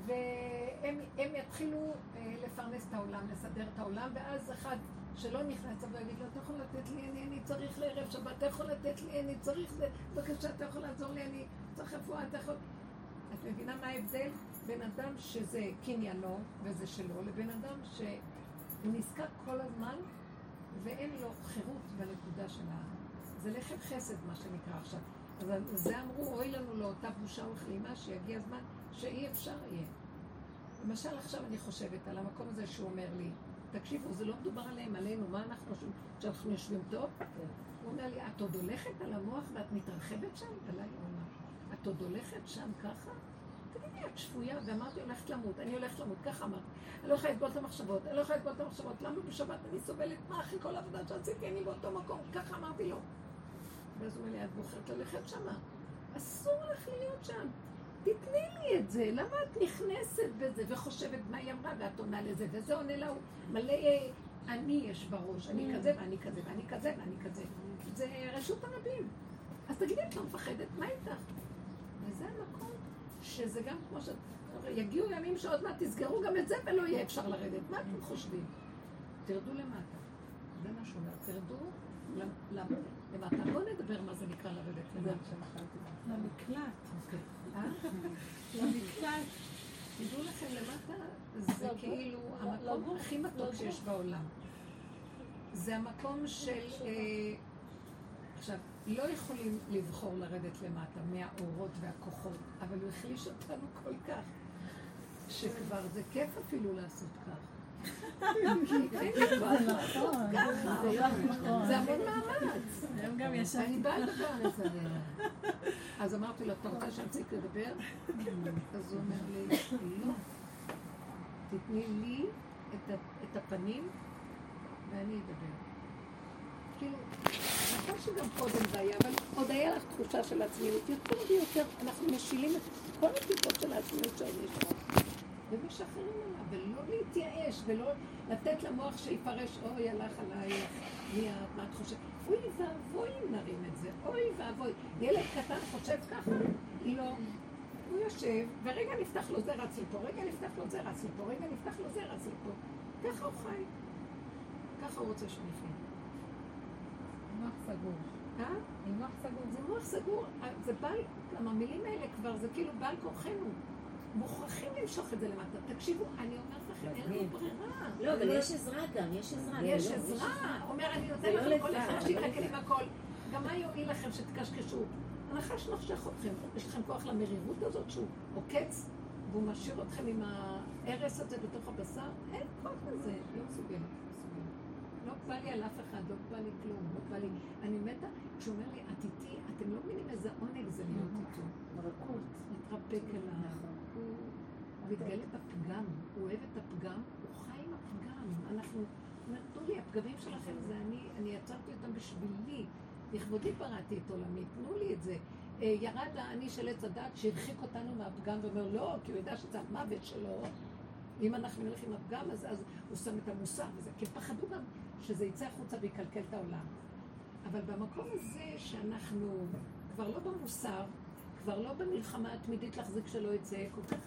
והם הם יתחילו אה, לפרנס את העולם, לסדר את העולם, ואז אחד שלא נכנס אבל יגיד לו, אתה יכול לתת לי, אני, אני צריך לערב שבת, אתה יכול לתת לי, אני צריך זה, בבקשה, אתה יכול לעזור לי, אני צריך רפואה, אתה יכול... את מבינה מה ההבדל בין אדם שזה קניינו וזה שלו, לבין אדם שהוא נזקק כל הזמן ואין לו חירות בנקודה של ה... זה לחם חסד, מה שנקרא עכשיו. אז זה אמרו, אוי לנו לאותה בושה וכלימה, שיגיע הזמן שאי אפשר יהיה. למשל, עכשיו אני חושבת על המקום הזה שהוא אומר לי, תקשיבו, זה לא מדובר עליהם, עלינו, מה אנחנו חושבים, שאנחנו יושבים טוב? הוא אומר לי, את עוד הולכת על המוח ואת מתרחבת שם? בלילה הוא אמר, את עוד הולכת שם ככה? תגידי, את שפויה, ואמרתי, הולכת למות, אני הולכת למות, ככה אמרתי. אני לא יכולה לסבול את המחשבות, אני לא יכולה לסבול את המחשבות, למה בשבת אני סובלת? מה אחרי כל העבודה שעשיתי, אני באותו מקום, ככה אמרתי לו. ואז הוא אומר לי, את בוחרת ללכת שמה. אסור לך להיות שם. תתני לי את זה, למה את נכנסת בזה וחושבת מה היא אמרה ואת עונה לזה, וזה עונה לה, מלא אני יש בראש, אני כזה ואני כזה ואני כזה ואני כזה. זה רשות הרבים. אז תגידי, את לא מפחדת, מה איתך? וזה המקום שזה גם כמו ש... יגיעו ימים שעוד מעט תסגרו גם את זה ולא יהיה אפשר לרדת. מה אתם חושבים? תרדו למטה. זה מה שהוא אומר, תרדו למ- למ- למטה. בואו נדבר מה זה נקרא לרדת למטה. למקלט. אוקיי. אה? למקלט. תדעו לכם למטה, זה כאילו המקום הכי מתוק שיש בעולם. זה המקום של... אה, עכשיו, לא יכולים לבחור לרדת למטה מהאורות והכוחות, אבל הוא החליש אותנו כל כך, שכבר זה כיף אפילו לעשות כך. זה המון מאמץ. היום גם אני באה לדבר על זה. אז אמרתי לו, אתה רוצה שאפסיק לדבר? אז הוא אומר לי, לא. תתני לי את הפנים ואני אדבר. כאילו, נכון שגם קודם זה היה, אבל עוד היה לך תחושה של עצמיות יותר ויותר, אנחנו משילים את כל הטיפות של העצמיות יש לנו. ומשחררים ולא להתייאש, ולא לתת למוח שיפרש, אוי, הלך עלייך, מי את, מה את חושבת? אוי ואבוי אם נרים את זה, אוי ואבוי. ילד קטן חושב ככה, לא. הוא יושב, ורגע נפתח לו זה רץ לפה, רגע נפתח לו זה רץ לפה, רגע נפתח לו זה רץ לפה. ככה הוא חי. ככה הוא רוצה שנחיה. מוח סגור. אה? מוח סגור. זה מוח סגור, זה בעל, גם המילים האלה כבר, זה כאילו בעל כורחנו. מוכרחים למשוך את זה למטה. תקשיבו, אני אומרת לכם, אין לנו ברירה. לא, אבל יש עזרה גם, יש עזרה. יש לא, עזרה. אומר, אני נותן לא לכם כל אחד לא עם הכל. גם מה יועיל לכם שתקשקשו? הנחש נוחשך אתכם. יש לכם כוח למרירות הזאת שהוא עוקץ, והוא משאיר אתכם עם ההרס הזה בתוך הבשר? אין כוח לזה. לא מסוגלת. לא. לא בא לי על אף אחד, לא בא לי כלום, לא בא לי... אני מתה, כשהוא אומר לי, את איתי, אתם לא מבינים איזה עונג זה להיות איתו. רכות. מתרפק אליו. הוא מתגלה בפגם, הוא אוהב את הפגם, הוא חי עם הפגם. אנחנו, הוא אומר, תנו לי, הפגמים שלכם זה אני, אני יצרתי אותם בשבילי. לכבודי בראתי את עולמי, תנו לי את זה. אה, ירד האני של עץ הדת שהרחיק אותנו מהפגם ואומר לא, כי הוא ידע שזה המוות שלו. אם אנחנו נלך עם הפגם, אז, אז הוא שם את המוסר וזה, כי פחדו גם שזה יצא החוצה ויקלקל את העולם. אבל במקום הזה שאנחנו כבר לא במוסר, כבר לא במלחמה התמידית להחזיק שלא יצא כל כך,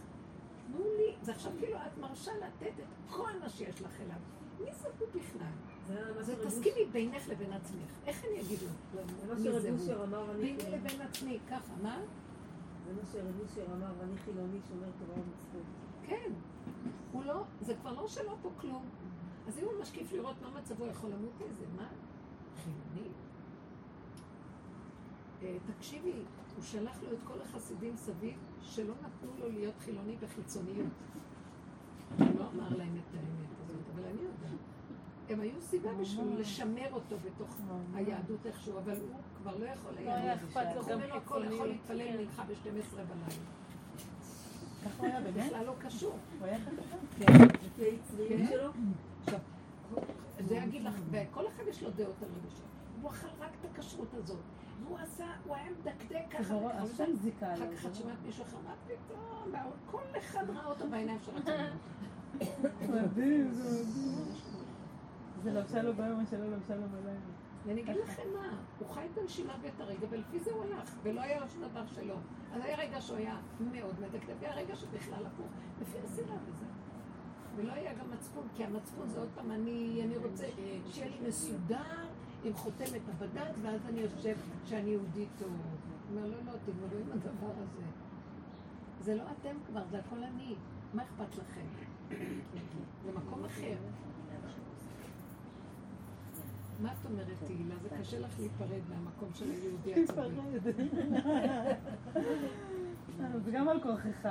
תנו לי, זה עכשיו כאילו את מרשה לתת את כל מה שיש לך אליו. מי זה הוא בכלל? זה תסכימי בינך לבין עצמך. איך אני אגיד לו? מה מי זה שרב הוא? אושר אמר, אני... ביני לבין עצמי, ככה, מה? זה מה שרב אושר אמר, אני חילוני שומר תורה ומצפון. כן. הוא לא, זה כבר לא שלו פה כלום. אז אם הוא משקיף לראות מה מצבו, יכול למות איזה, מה? חילוני? אה, תקשיבי, הוא שלח לו את כל החסידים סביב, שלא נתנו לו להיות חילוני בחיצוניות. הוא לא אמר להם את האמת הזאת, אבל אני יודעת. הם היו סיבה בשביל לשמר אותו בתוך היהדות איכשהו, אבל הוא כבר לא יכול לא היה. היה אכפת לו הוא גם לו הכל יכול חיצוניות. להתפלל כן. מנחה ב-12 בלילה. ככה הוא היה באמת? בכלל לא קשור. הוא היה ככה? כן, שלו. עכשיו, זה יגיד לך, וכל אחד יש לו דעות על רגשות. הוא אכל רק את הכשרות הזאת. והוא עשה, הוא היה מדקדק ככה. השם זיכה אחר לו. כך את שומעת מישהו אחר, מה פתאום? כל אחד ראה אותו בעיניים שלו. [laughs] מדהים, זה מדהים. זה לבשה לו ביום, מה שלא לבשה לו בלילה. ואני אגיד לכם מה, הוא חי את הנשימה ואת הרגע, ולפי זה הוא הלך, ולא היה לו שום דבר שלו. אז היה רגע שהוא היה מאוד מדקדק, והיה רגע שבכלל הפוך, לפי השנאה וזה. ולא היה גם מצפון, כי המצפון זה עוד פעם, אני, אני רוצה שיהיה לי מסודר, עם חותמת הבד"ץ, ואז אני יושב שאני יהודי טוב. הוא אומר, לא, לא, תגמרו עם הדבר הזה. זה לא אתם כבר, זה הכל אני. מה אכפת לכם? זה מקום אחר. מה את אומרת, תהילה? זה קשה לך להיפרד מהמקום של היהודי הצדיק. זה גם על כורחך.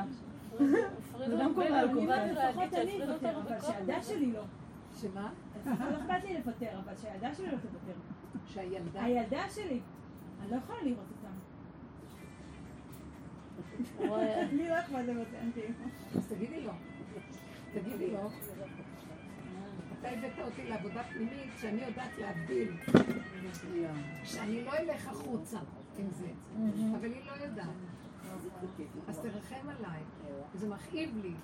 זה גם קורה על כורחך. לפחות אני אבל שהילדה שלי לא. שמה? לפחות לא אכפת לי לוותר, אבל שהילדה שלי לא תוותר. שהילדה... הילדה שלי, אני לא יכולה לראות אותה. לי [laughs] לא אכפת כאילו. אז תגידי לו. תגידי לו. אתה הבאת אותי לעבודה פנימית שאני יודעת להבדיל. שאני לא אלך החוצה עם זה. אבל היא לא יודעת. אז תרחם עליי. זה מכאיב לי.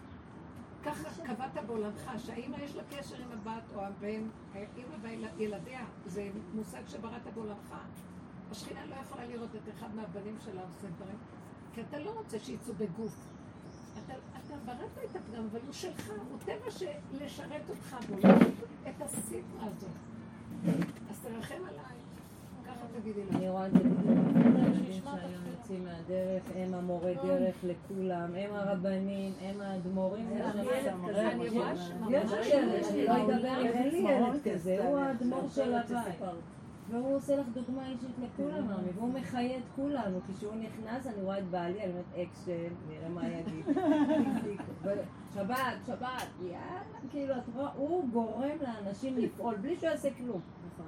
ככה קבעת בעולמך, שהאימא יש לה קשר עם הבת או הבן, האימא וילדיה, זה מושג שבראת בעולמך. השכינה לא יכולה לראות את אחד מהבנים שלה עושה דברים, כי אתה לא רוצה שיצאו בגוף. אתה, אתה בראת את הפגם, אבל הוא שלך, הוא טבע של לשרת אותך בו, לא את הסיטמה הזאת. אז תרחם עליי. אני רואה את זה בדיוק, יוצאים מהדרך, הם המורה דרך לכולם, הם הרבנים, הם האדמו"רים, יש ילד, אני לא אדבר, אין לי ילד כזה, הוא האדמו"ר של הבית. והוא עושה לך דוגמה אישית לכולם, מאמי, והוא מחיה את כולנו. כשהוא נכנס, אני רואה את בעלי, אני אומרת אקשן, נראה מה יגיד. [laughs] שבת, שבת, יאללה, כאילו, הוא גורם לאנשים לפעול, בלי שהוא יעשה כלום.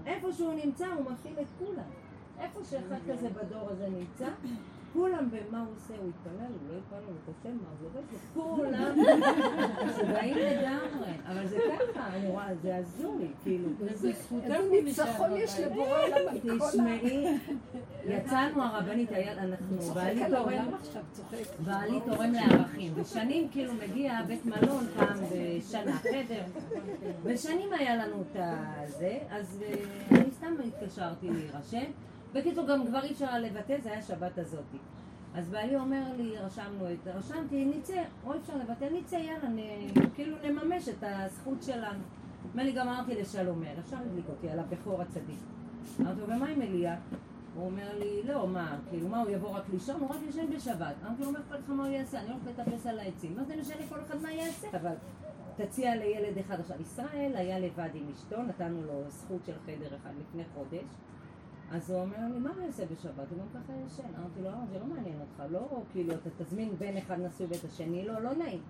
איפה שהוא נמצא, הוא מפעיל את כולם. איפה שאחד כזה בדור הזה נמצא, כולם במה הוא עושה, הוא יתפלל, הוא לא יתפלל, הוא חושב מה, זה עובד. כולם משוגעים לגמרי, אבל זה ככה, אני רואה, זה הזוי, כאילו. איזה ניצחון יש לבורא עולם על כל ה... תשמעי, יצאנו הרבנית, אנחנו, בעלי על תורם. בעלי תורם לערכים, ושנים כאילו מגיע בית מלון פעם בשנה, חדר, ושנים היה לנו את הזה, אז אה, אני סתם התקשרתי להירשם. בקיצור, גם כבר אי אפשר לבטא, זה היה שבת הזאתי. אז בעלי אומר לי, רשמנו את, רשמתי, נצא, או אפשר לבטא, נצא, יאללה, נ, כאילו נממש את הזכות שלנו. אומר לי, גם אמרתי לשלומר, אפשר להדליק אותי על הבכור הצדיק. אמרתי לו, ומה עם אליה? הוא אומר לי, לא, מה, כאילו, מה, הוא יבוא רק לישון? הוא רק ישן בשבת. אמרתי לו, מה אכפת לך מה הוא יעשה? אני הולכת לטפס על העצים. מה זה משנה כל אחד מה יעשה? אבל תציע לילד אחד. עכשיו, ישראל היה לבד עם אשתו, נתנו לו זכות של חדר אחד לפני חודש. אז הוא אומר לי, מה הוא יעשה בשבת? הוא גם ככה ישן. אמרתי לו, "אה, זה לא מעניין אותך, לא כאילו, אתה תזמין בן אחד נשוי ואת השני, לא, לא נעים.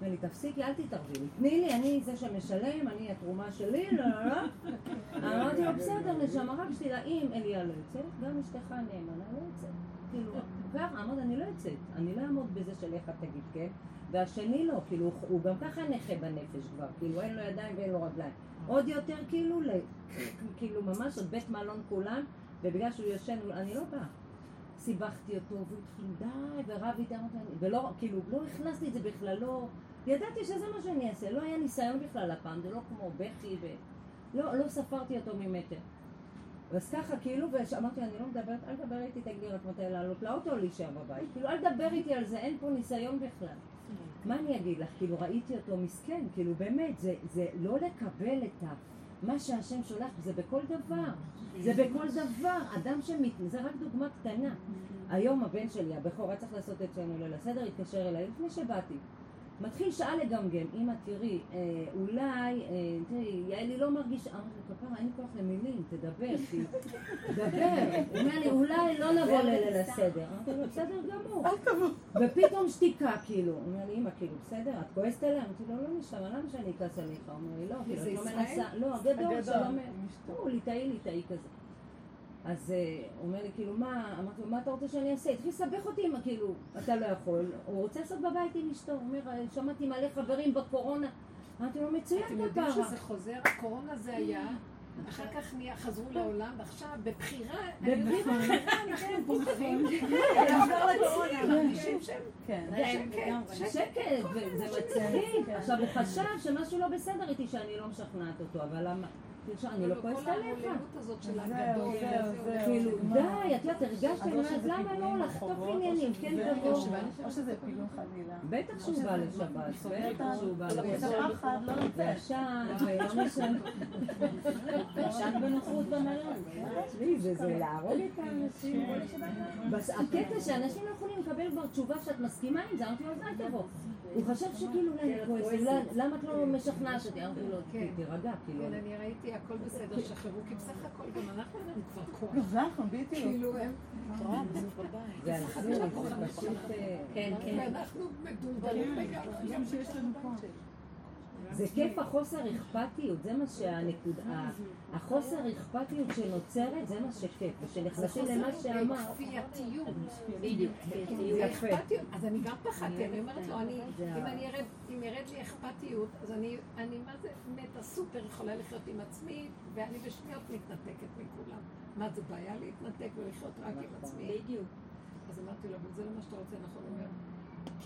אומר לי, תפסיקי, אל תתערבי לי. תני לי, אני זה שמשלם, אני התרומה שלי, לא, לא, לא. [laughs] אמרתי לו, בסדר, נשמה, רק שתדע, אם אליה לא יוצאת, גם אשתך נאמנה לא יוצאת. כאילו, ככה, אמרתי, אני לא יוצאת, אני לא אעמוד בזה של איך את תגיד כן, והשני לא, כאילו, הוא- גם ככה נכה בנפש כבר, כאילו, אין לו ידיים ואין לו רגליים. עוד יותר, כאילו, כאילו, ממש עוד בית מלון כולם, ובגלל שהוא ישן, אני לא באה. סיבכתי אותו, והוא התחיל די, ורב איתם, ולא, כאילו, לא הכנסתי את זה בכלל, לא... ידעתי שזה מה שאני אעשה, לא היה ניסיון בכלל הפעם, זה לא כמו בכי ו... לא, לא ספרתי אותו ממטר. אז ככה, כאילו, ואמרתי, אני לא מדברת, אל תדבר איתי, תגידי רק מתי לעלות לאוטו או להישאר בבית. כאילו, אל תדבר איתי על זה, אין פה ניסיון בכלל. מה אני אגיד לך? כאילו, ראיתי אותו מסכן, כאילו, באמת, זה, זה לא לקבל את ה... מה שהשם שולח זה בכל דבר. זה בכל דבר. אדם שמת... זה רק דוגמה קטנה. היום הבן שלי, הבכור, היה צריך לעשות אצלנו ליל הסדר, התקשר אליי לפני שבאתי. מתחיל שעה לגמגם, אמא תראי, אה, אולי, אה, תראי, יעלי לא מרגישה, אמרתי לו, כפרה, אין לי כוח למילים, תדבר, תדבר. הוא אומר לי, אולי לא נבוא לליל הסדר. אמרתי לו, בסדר גמור. ופתאום שתיקה, כאילו. הוא אומר לי, אמא, כאילו, בסדר, את כועסת עליה? אמרתי לו, לא נשמע, למה שאני אכעס עליך? הוא אומר לי, לא, כאילו, את לא? מנסה, לא, הגדול שלא. הוא ליטאי, ליטאי כזה. אז אה, הוא אומר לי, כאילו, מה, אמרתי לו, מה אתה רוצה שאני אעשה? התחיל לסבך אותי כאילו, אתה לא יכול. הוא רוצה לעשות בבית עם אשתו. הוא אומר, "אה, שמעתי מלא חברים בקורונה. אמרתי לו, מצוין אתם יודעים כפרה. שזה חוזר, הקורונה זה היה, אחר כך חזרו לעולם, ועכשיו בבחירה, בבחירה. בבחירה אנחנו בוחרים, כן. שקט, שקט. וזה מצחיק. עכשיו, הוא חשב שמשהו לא בסדר איתי, שאני לא משכנעת אותו, אבל למה? אני לא כועסת עליך. זהו, זהו, זהו. כאילו. די, את יודעת, הרגשתי, אז למה לא לחטוף עניינים, כן זה- תבוא. או שזה פילון חלילה. בטח שהוא בא לשבת, בטח שהוא בא לשבת. לא. וישן, ולא משנה. ישן בנוחות במלון. תשמעי, זה זה להרוג את האנשים. הקטע שאנשים לא יכולים לקבל כבר תשובה שאת מסכימה עם זה, אמרתי לו, אז אל תבוא. הוא חשב שכאילו, אולי- למה את לא משכנעת אותי? אמרתי לו, כן. תירגע, כאילו. כן, אני ראיתי הכל בסדר, שחררו, כי בסך הכל גם אנחנו אין לנו כבר כוח. נכון, בדיוק. כאילו הם, זה הזוי, זה פשוט... אה, כן, כן. ואנחנו מדולדלים לגמרי. גם שיש לנו כוח. זה כיף החוסר אכפתיות, זה מה שהנקודה, החוסר אכפתיות שנוצרת, זה מה שכיף, ושנכנסים למה שאמרת. כפייתיות. בדיוק. זה. אכפתיות. אז אני גם פחדתי, אני אומרת לו, זה אם ה- אני ארד, אם ירד לי אכפתיות, אז אני, אני מה זה, מתה סופר יכולה לחיות עם עצמי, ואני בשניות מתנתקת מכולם. מה זה בעיה להתנתק ולחיות רק עם עצמי? בדיוק. אז אמרתי לו, אבל זה לא מה שאתה רוצה, נכון? הוא אומר,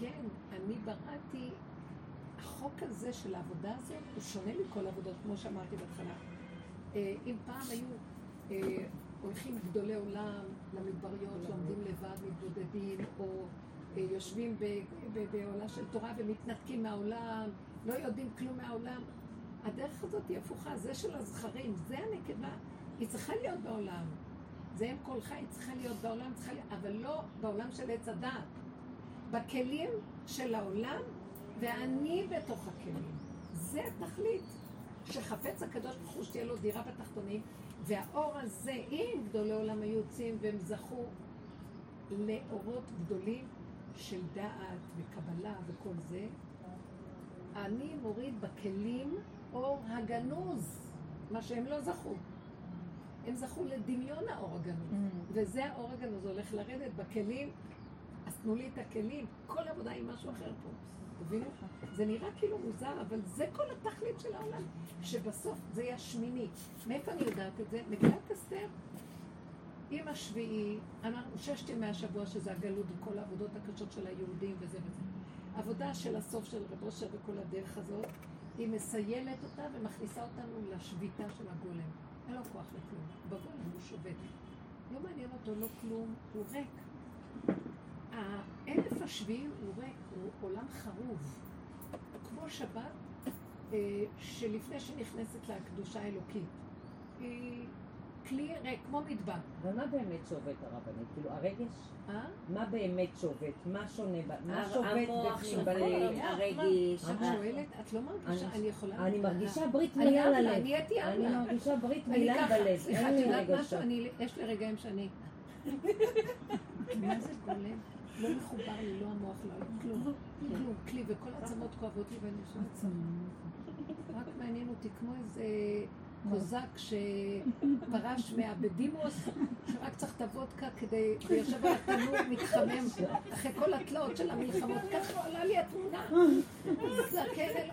כן, אני בראתי, החוק הזה של העבודה הזאת, הוא שונה מכל העבודות, כמו שאמרתי בהתחלה. אה, אם פעם היו אה, הולכים גדולי עולם למדבריות, לומדים לבד, מתבודדים, או אה, יושבים בעולה של תורה ומתנתקים מהעולם, לא יודעים כלום מהעולם, הדרך הזאת היא הפוכה, זה של הזכרים, זה הנקבה, היא צריכה להיות בעולם. זה אם כל חי, היא צריכה להיות בעולם, צריכה להיות, אבל לא בעולם של עץ הדעת. בכלים של העולם, ואני בתוך הכלים. זה התכלית. שחפץ הקדוש ברוך הוא שתהיה לו דירה בתחתונים, והאור הזה, אם גדולי עולם היו יוצאים והם זכו לאורות גדולים של דעת וקבלה וכל זה, אני מוריד בכלים אור הגנוז, מה שהם לא זכו. הם זכו לדמיון האור הגנוז. וזה האור הגנוז הולך לרדת בכלים, אז תנו לי את הכלים. כל עבודה היא משהו אחר פה. תבינו? זה נראה כאילו מוזר, אבל זה כל התכלית של העולם. שבסוף זה יהיה השמיני. מאיפה אני יודעת את זה? מגילת אסתר. עם השביעי, אמרנו ששת ימי השבוע, שזה הגלות וכל העבודות הקשות של היהודים וזה וזה. עבודה של הסוף של רב אושר וכל הדרך הזאת, היא מסיילת אותה ומכניסה אותנו לשביתה של הגולם. אין לו כוח לכלום. בגולם הוא שובת. לא מעניין אותו לא כלום, הוא ריק. האלף השביעי הוא ריק, הוא עולם חרוב. כמו שבת, אה, שלפני שנכנסת לה הקדושה האלוקית. היא כלי ריק, כמו מדבר. אבל מה באמת שובת הרבנית? כאילו, הרגש? אה? מה באמת שובת? מה שונה? ב- מה שובת בפנים בלב? הרגש. את שואלת, את לא מרגישה, אני- אני יכולה... אני מרגישה ברית אני מילה ללב. אני אבלה. מרגישה ברית אני מילה בלב. סליחה, אין את לי יודעת משהו? אני, יש לי רגעים שאני... [laughs] מה זה גולם? לא מחובר לי, לא המוח, לא כלום. כלום, כלי, וכל העצמות כואבות לי ואני יושבת. רק מעניין אותי, כמו איזה קוזק שפרש מהבדימוס, שרק צריך את הוודקה כדי, ויושב על התנור מתחמם אחרי כל התלאות של המלחמות, ככה עולה לי התמונה. זקן.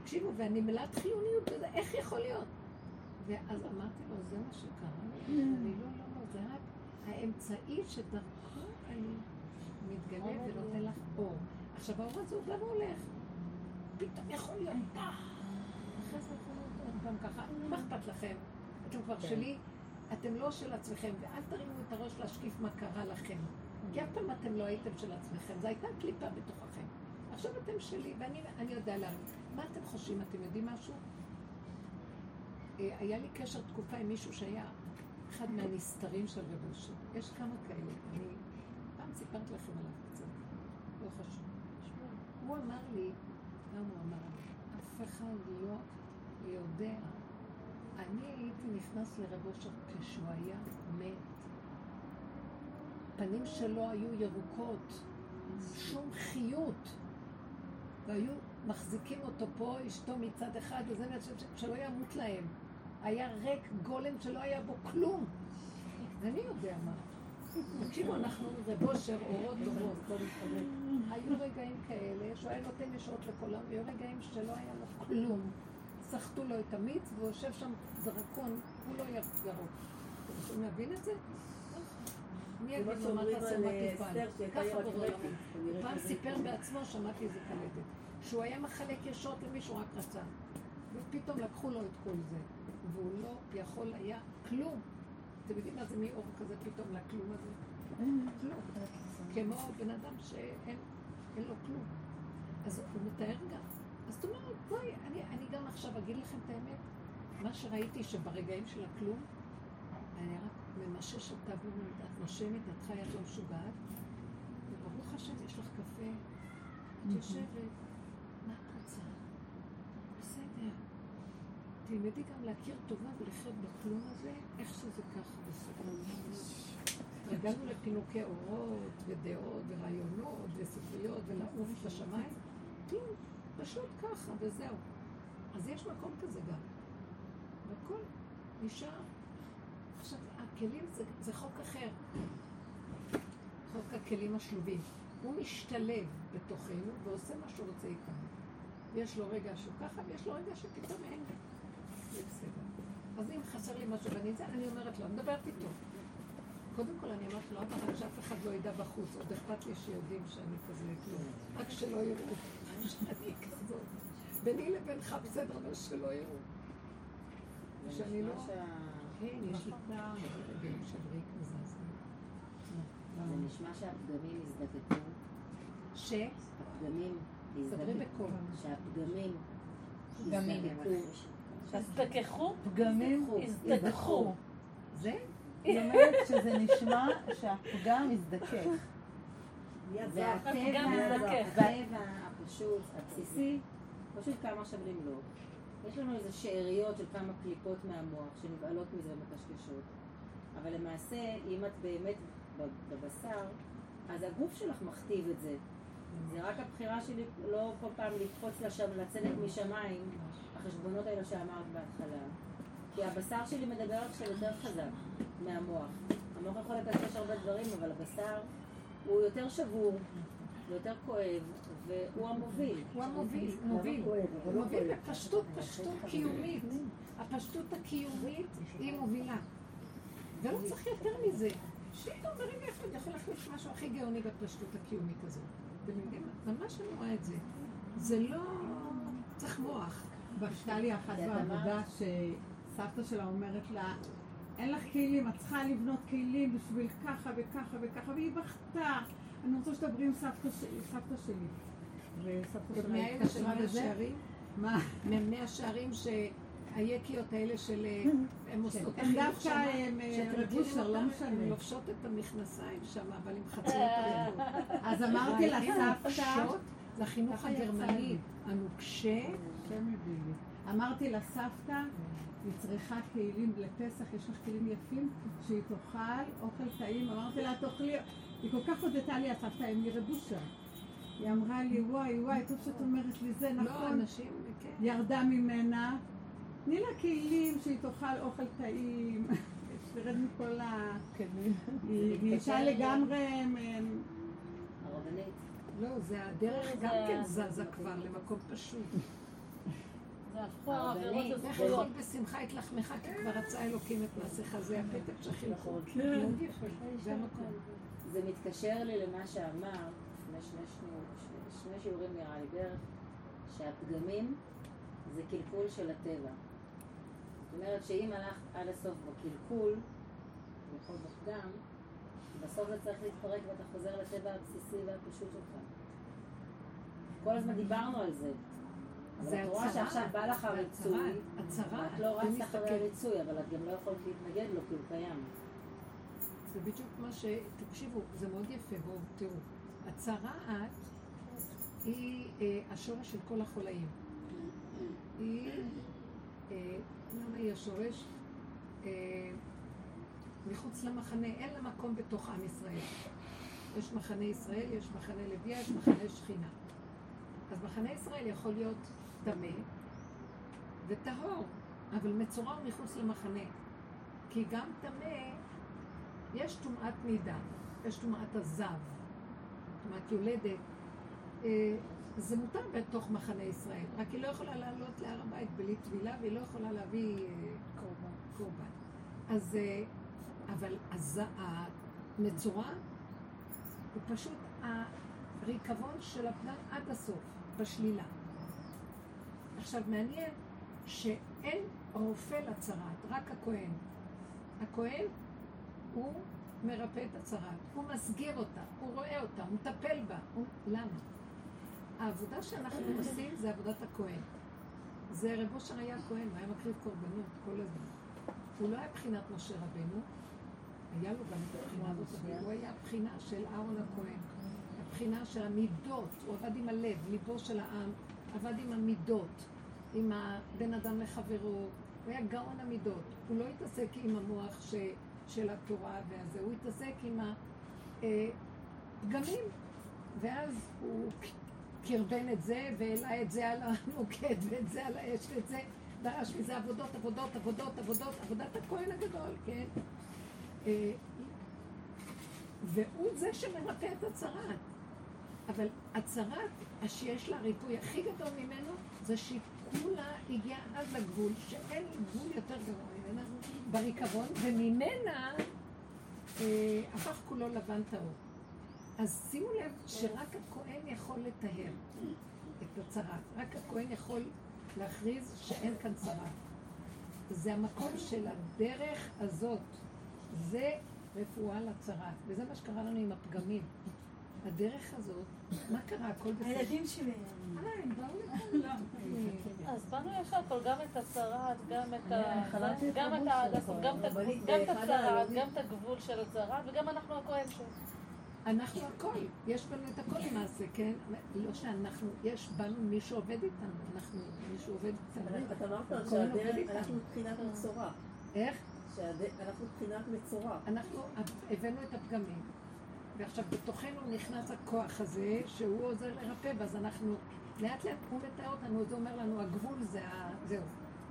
תקשיבו, ואני מלאת חיוניות איך יכול להיות? ואז אמרתי לו, זה מה שקרה. אני לא, לא, לא, זה רק האמצעי שדרכו אני מתגלה ונותן לך אור. עכשיו, האור הזה הוא גם הולך. פתאום יכול להיות פח. אחרי זה יכול להיות עוד פעם ככה. מה אכפת לכם? אתם כבר כן. שלי, אתם לא של עצמכם, ואל תרימו את הראש להשקיף מה קרה לכם. כי אף פעם אתם לא הייתם של עצמכם, זו הייתה קליפה בתוככם. עכשיו אתם שלי, ואני אני יודע להגיד. מה אתם חושבים? אתם יודעים משהו? אה, היה לי קשר תקופה עם מישהו שהיה אחד מהנסתרים של רב אושר. יש כמה כאלה. אני סיפרתי לכם עליו קצת, לא חשוב. הוא אמר לי, למה הוא אמר לי? אף אחד לא יודע. אני הייתי נכנס לרב אושר כשהוא היה מת. הפנים שלו היו ירוקות, שום חיות. והיו מחזיקים אותו פה, אשתו מצד אחד, וזה שני, שלא ימות להם. היה ריק גולם שלא היה בו כלום. ואני יודע מה. תקשיבו, אנחנו רב אושר, אורות דורות. היו רגעים כאלה שהוא היה נותן ישועות לכולם, והיו רגעים שלא היה לו כלום. סחטו לו את המיץ, והוא יושב שם דרקון, הוא לא ירוק. אתם להבין את זה? מי יגיד לו מה תעשה מה תפעל? ככה בורא. פעם סיפר בעצמו, שמעתי איזה קלטת, שהוא היה מחלק ישות למישהו רק רצה. ופתאום לקחו לו את כל זה, והוא לא יכול היה כלום. אתם יודעים מה זה מאור כזה פתאום לכלום הזה? כמו בן אדם שאין אין לו כלום. אז הוא מתאר גם. אז זאת אומרת, בואי, אני, אני גם עכשיו אגיד לכם את האמת. מה שראיתי שברגעים של הכלום, אני רק ממששת תו לנו, את נושמת, את חיה, את לא משוגעת, וברוך השם, יש לך קפה, את יושבת, מה את רוצה? בסדר. תלמדי גם להכיר טובה ולחיות בכלום הזה, איך שזה ככה, בסדר. התרגלנו לפינוקי אורות ודעות ורעיונות וספריות ולעוף בשמיים, כלום, פשוט ככה וזהו. אז יש מקום כזה גם. והכל נשאר. עכשיו, הכלים זה, זה חוק אחר. חוק הכלים השלובים. הוא משתלב בתוכנו ועושה מה שהוא רוצה איתנו. יש לו רגע שהוא ככה, ויש לו רגע שפתאום אין. אז אם חסר לי משהו ואני זה, אני אומרת לו, אני מדברת איתו. קודם כל אני אמרת לו, אבא, רק שאף אחד לא ידע בחוץ, עוד אכפת לי שיודעים שאני כזה כלום. רק שלא יראו שאני כזאת. ביני לבינך בסדר, אבל שלא יראו. שאני לא... כן, יש לי פעם, ריק מזעזע. זה נשמע שהפגמים יזדקקו, ש... הפגמים יזדקקו, בקול. שהפגמים פגמים. הזדככו, פגמים הזדככו. זה? [laughs] היא אומרת שזה נשמע שהפגם הפגם מזדכך. והטבע הפשוט, הבסיסי, פשוט כמה שבלים לו. יש לנו איזה שאריות של כמה קליפות מהמוח שנבהלות מזה ומקשקשות. אבל למעשה, אם את באמת בבשר, אז הגוף שלך מכתיב את זה. זה רק הבחירה שלי לא כל פעם לקפוץ לשם, לצדק משמיים, החשבונות האלה שאמרת בהתחלה. כי הבשר שלי מדבר עכשיו יותר חזק מהמוח. המוח יכול לקשקש הרבה דברים, אבל הבשר הוא יותר שבור, ויותר כואב, והוא המוביל. הוא המוביל, מוביל. הוא מוביל בפשטות, פשטות קיומית. הפשטות הקיומית היא מובילה. ולא צריך יותר מזה. פתאום ברגע אחד יכול להחליף משהו הכי גאוני בפשטות הקיומית הזאת. אתם יודעים? ממש אני רואה את זה. זה לא... צריך מוח. בכתה לי אחת בעבודה שסבתא שלה אומרת לה, אין לך כלים, את צריכה לבנות כלים בשביל ככה וככה וככה, והיא בכתה. אני רוצה שתדברי עם סבתא שלי, סבתא שלי. וסבתא שלה התקשרה. שערים, מה? ממאה שערים שהיקיות האלה של... אה, הם עושות הם דווקא הם אה, רבושר, לא הן משנה. לובשות את המכנסיים שם, אבל עם חציות [laughs] הריקות. אז אמרתי לסבתא, זה החינוך הגרמני. הנוקשה. לי. אמרתי לסבתא, היא צריכה כלים לפסח, יש לך כלים יפים, שהיא תאכל אוכל טעים. אמרתי לה, תאכלי, היא כל כך הודתה לי, הסבתא, הם ירבושה. היא אמרה לי, וואי, וואי, טוב שאת אומרת לי זה, לא, נכון. אנשים, כן. ירדה ממנה, תני לה כלים שהיא תאכל אוכל טעים, [laughs] שתרד מכל ה... כן. היא אישה לגמרי... הרבנית. לא, זה הדרך גם כן זזה כבר למקום פשוט. זה הפכו העבירות הזכויות. אכול בשמחה את לחמך, כי כבר רצה אלוקים את מעשיך, זה הפתק של חינכות. זה המקום. זה מתקשר לי למה שאמרת לפני שני שיעורים נראה לי בערך, שהפגמים זה קלקול של הטבע. זאת אומרת שאם הלכת עד הסוף בקלקול, בכל בפגם, בסוף זה צריך להתפרק ואתה חוזר לטבע הבסיסי והפשוט שלך. כל הזמן דיברנו על זה. זה את רואה הצהרה. שעכשיו בא לך הריצוי, הצהרה. ואת לא רצת אחרי. הריצוי, אבל את גם לא יכולת להתנגד לו כי הוא קיים. זה בדיוק מה ש... תקשיבו, זה מאוד יפה, בואו תראו. הצרעת היא אה, השורש של כל החולאים. היא, אה, למה היא השורש? אה, מחוץ למחנה, אין לה מקום בתוך עם ישראל. יש מחנה ישראל, יש מחנה לוויה, יש מחנה שכינה. אז מחנה ישראל יכול להיות טמא וטהור, אבל מצורע הוא מחוץ למחנה. כי גם טמא יש טומאת נידה, יש טומאת הזב, טומאת יולדת. אה, זה מותר בתוך מחנה ישראל, רק היא לא יכולה לעלות להר הבית בלי טבילה והיא לא יכולה להביא אה, קורבן. קורבן. אז, אה, אבל. המצורע הוא פשוט הריקבון של הפגם עד הסוף, בשלילה. עכשיו מעניין שאין רופא לצרעת, רק הכהן. הכהן הוא מרפא את הצרעת, הוא מסגיר אותה, הוא רואה אותה, הוא מטפל בה. הוא... למה? העבודה שאנחנו [coughs] עושים זה עבודת הכהן. זה רב אושר היה כהן, הוא היה מקריב קורבנות כל הזמן. הוא לא היה בחינת משה רבנו, היה לו גם את הבחינה הזאת, אבל הוא היה בחינה של אהרון הכהן. הבחינה של המידות, הוא עבד עם הלב, ליבו של העם, עבד עם המידות, עם הבן אדם לחברו, הוא היה גאון המידות. הוא לא התעסק עם המוח ש... של התורה והזה, הוא התעסק עם הפגמים, ואז הוא קרבן את זה, והעלה את זה על הנוקד, ואת זה על האש, ואת זה, דרש מזה עבודות, עבודות, עבודות, עבודות, עבודת הכהן הגדול, כן? אה, והוא זה שמרפא את הצרעת. אבל הצרעת, שיש לה ריפוי הכי גדול ממנו, זה שהיא כולה הגיעה עד לגבול, שאין גבול יותר גרוע ממנה, בריקבון, וממנה אה, הפך כולו לבן טהור. אז שימו לב שרק הכהן יכול לטהר את הצרעת, רק הכהן יכול להכריז שאין כאן צרעת. זה המקום של הדרך הזאת, זה רפואה לצרעת, וזה מה שקרה לנו עם הפגמים. הדרך הזאת, מה קרה? הכל בסדר. הילדים שלי. אה, הם באו לכאן. [laughs] אז באנו ישר הכל, גם את הצרעת, גם את ה... גם את ה... גם את הצרעת. גם את הגבול של הצרעת, וגם אנחנו הכהן שלו. אנחנו הכל, יש בנו את הכל למעשה, כן? לא שאנחנו, יש בנו מי שעובד איתנו, אנחנו, מישהו עובד איתנו. את אמרת שהדרך. אנחנו מבחינת מצורע. איך? שאנחנו מבחינת מצורע. אנחנו הבאנו את הפגמים, ועכשיו בתוכנו נכנס הכוח הזה, שהוא עוזר לרפא, ואז אנחנו, לאט לאט הוא מתאר אותנו, זה אומר לנו, הגבול זה ה... זהו.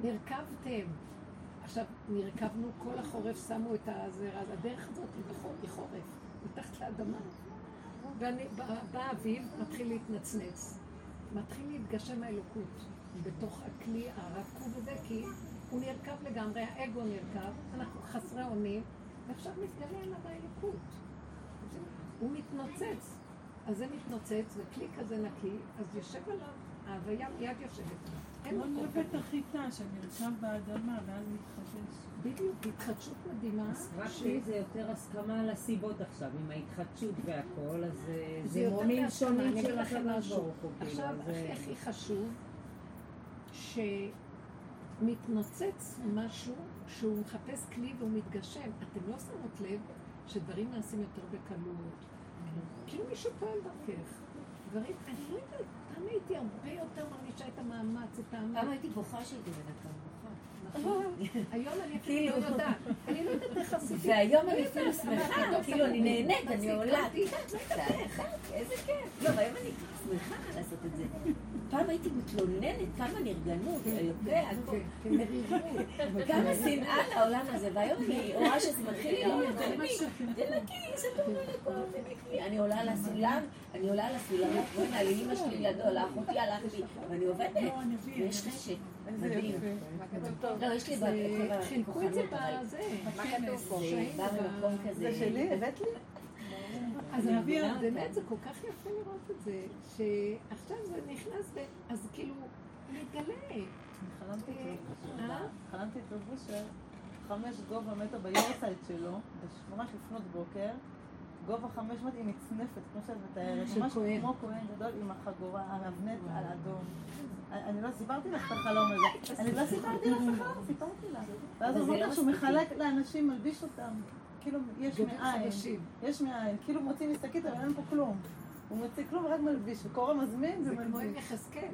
נרכבתם. עכשיו, נרכבנו, כל החורף שמו את הזרע, הדרך הזאת היא בחור, היא חורף, מתחת לאדמה. ובא האביב, מתחיל להתנצנץ. מתחיל להתגשם האלוקות בתוך הכלי הרקוב הזה, כי הוא נרכב לגמרי, האגו נרכב, אנחנו חסרי אונים, ועכשיו מתגלה עליו האלוקות. הוא מתנוצץ. אז זה מתנוצץ, וכלי כזה נקי, אז יושב עליו, ההוויה מיד יושבת עליו. אין כמו מקום נפת כזה. החיטה שנרקב באדמה ואז מתחדש. בדיוק, התחדשות מדהימה. פרקטי זה יותר הסכמה על הסיבות עכשיו, עם ההתחדשות והכל, אז אה, זה מונים מהסכמה, שונים של הקדוש. ברוך הוא, כאילו, עכשיו, אה, הכי הכי חשוב, שמתנוצץ משהו שהוא מחפש כלי והוא מתגשם. אתם לא שמות לב שדברים נעשים יותר בקלות. כאילו מישהו פועל דרכך. דברים, אני לא יודעת, פעם הייתי הרבה יותר מרגישה את המאמץ, את פעם האמץ. הייתי בוכה שהייתי בדקה בוכה. נכון. היום אני אפילו כאילו. לא יודעת. אני לא יודעת איך עשיתי. והיום לא אני אפילו שמחה, אמרתי, כאילו אני נהנית, אני עולה, אותי. איזה כיף. לא, והיום אני שמחה לעשות את זה. פעם הייתי מתלוננת כמה נרגנות. כן, כן, מרירות. כמה שנאה לעולם הזה, והיום אני רואה שזה מתחיל להיות תנקי, תנקי, זה טוב לכל, תנקי. אני עולה על הסולם, אני עולה על הסולם, בוא'נה, לאמא שלי לידו, לאחותי הלכתי, ואני עובדת, ויש חשק, מדהים. לא, יש לי זה- בכל חילקו את זה בזה. מה כתוב פה? זה שלי, הבאת לי? אז אותה. באמת, זה כל כך יפה לראות את זה, שעכשיו זה נכנס. אז כאילו, מתגלה. אני חלמתי אה, את? חלמתי את רב אושר, חמש גובה מטר ביורסייט שלו, בשמונה לפנות בוקר, גובה 500 היא מצנפת, כמו שאת מתארת, ממש. כמו כהן גדול עם החגורה, המבנט על אדום. אני לא סיפרתי לך את החלום הזה. [laughs] אני לא סיפרתי לך החלום, סיפרתי לך. ואז הוא אומר לא לך שהוא. מחלק לאנשים, מלביש אותם. כאילו, יש מאין. יש מאין. כאילו מוציא משקית, אבל אין פה כלום. הוא מוציא כלום, רק מלביש. וקורא מזמין זה כמו עם ומלביש. יחזקאל.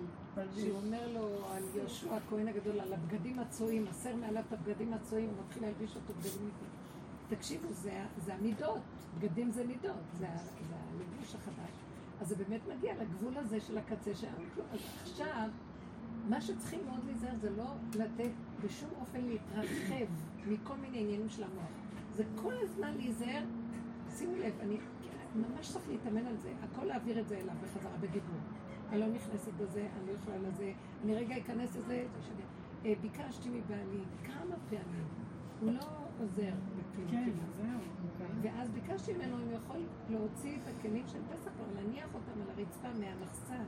שהוא אומר לו על יהושע הכהן הגדול, על הבגדים הצועים, הסר מעליו את הבגדים הצועים, הוא מתחיל להלביש אותו בגדים. תקשיבו, זה, זה המידות, בגדים זה מידות, זה, זה הלבוש החדש. אז זה באמת מגיע לגבול הזה של הקצה שלנו. אז עכשיו, מה שצריכים מאוד להיזהר זה לא לתת בשום אופן להתרחב מכל מיני עניינים של המוח. זה כל הזמן להיזהר, שימו לב, אני ממש צריך להתאמן על זה, הכל להעביר את זה אליו בחזרה בדיבור. אני לא נכנסת בזה, אני לא יכולה לזה, אני רגע אכנס לזה. אה, ביקשתי מבעלי כמה פעמים, הוא לא עוזר בכלום. כן. זהו. ואז ביקשתי ממנו אם הוא יכול להוציא את הכלים של פסח ולהניח אותם על הרצפה מהמחסן.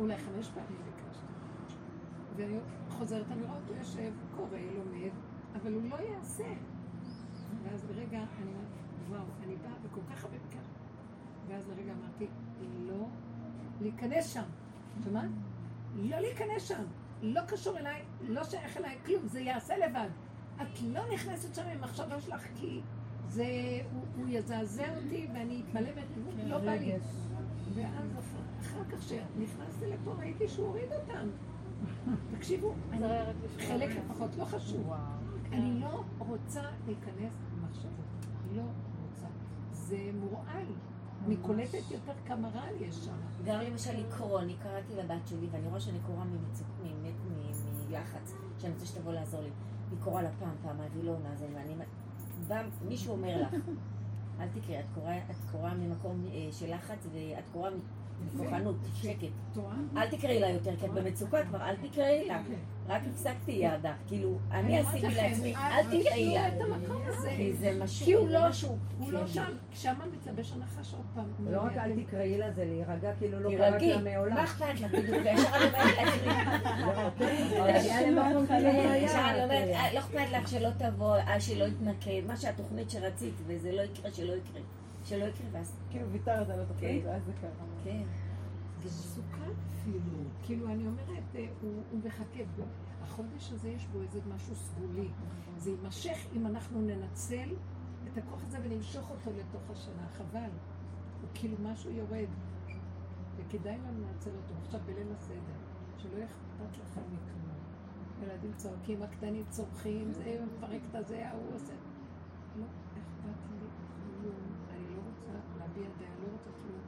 אולי חמש פעמים ביקשתי. ואני חוזרת, אני רואה אותו יושב, קורא, לומד, אבל הוא לא יעשה. ואז לרגע אני אומרת, וואו, אני באה וכל כך הרבה ביקשתי. ואז לרגע אמרתי, לא להיכנס שם. שמעת? לא להיכנס שם. לא קשור אליי, לא שייך אליי, כלום, זה יעשה לבד. את לא נכנסת שם עם מחשבה שלך, כי זה, הוא, הוא יזעזע אותי ואני אתמלא לא בא לי. ואז אחר, כך שנכנסתי לפה ראיתי שהוא הוריד אותם. [laughs] תקשיבו, חלק. לפחות לא חשוב. אני לא רוצה להיכנס במחשבות. לא רוצה. זה מורעל. אני קולטת יותר כמה רעל יש שם. גם למשל לקרוא, אני קראתי לבת שלי, ואני רואה שאני קוראה מלחץ, שאני רוצה שתבוא לעזור לי. היא קוראה לה פעם, פעמיים, והיא לא עונה זה, ואני... בא, מישהו אומר לך, אל תקראי, את קוראה, את קוראה ממקום אה, של לחץ, ואת קוראה מכוחנות, שקט. אל תקראי לה יותר, כי את במצוקה כבר, אל תקראי לה. רק הפסקתי ידה. כאילו, אני עשיתי לעצמי, אל תקראי לה. כי זה משהו... כי הוא לא, הוא לא. שם. שמה מתלבש הנחש עוד פעם. לא רק אל תקראי לה, זה להירגע כאילו לא קראת לה מעולם. מה אכפת לך? בדיוק, וישר אני אומרת לעצמי, לא, כאילו לא כן. ישר אומרת, "אה, לא אכפת לך שלא תבוא, אה, שלא יתנקד, מה שהתוכנית שרצית, וזה לא יקרה, שלא יקרה. שלא יקרה, ואז... כאילו ויתרת על התוכנית, כן. ואז זה קרה. כן. זה מסוכן אפילו. כאילו, אני אומרת, אה, הוא מחכה בו. החודש הזה יש בו איזה משהו סגולי. זה יימשך אם אנחנו ננצל את הכוח הזה ונמשוך אותו לתוך השנה. חבל. הוא כאילו משהו יורד. וכדאי לנו לנצל אותו. עכשיו בליל הסדר, שלא אכפת לך מכלום. ילדים צועקים, הקטנים צורכים, זה מפרק את הזה, ההוא עושה. לא אכפת לי כלום. אני לא דעה, לא רוצה כלום.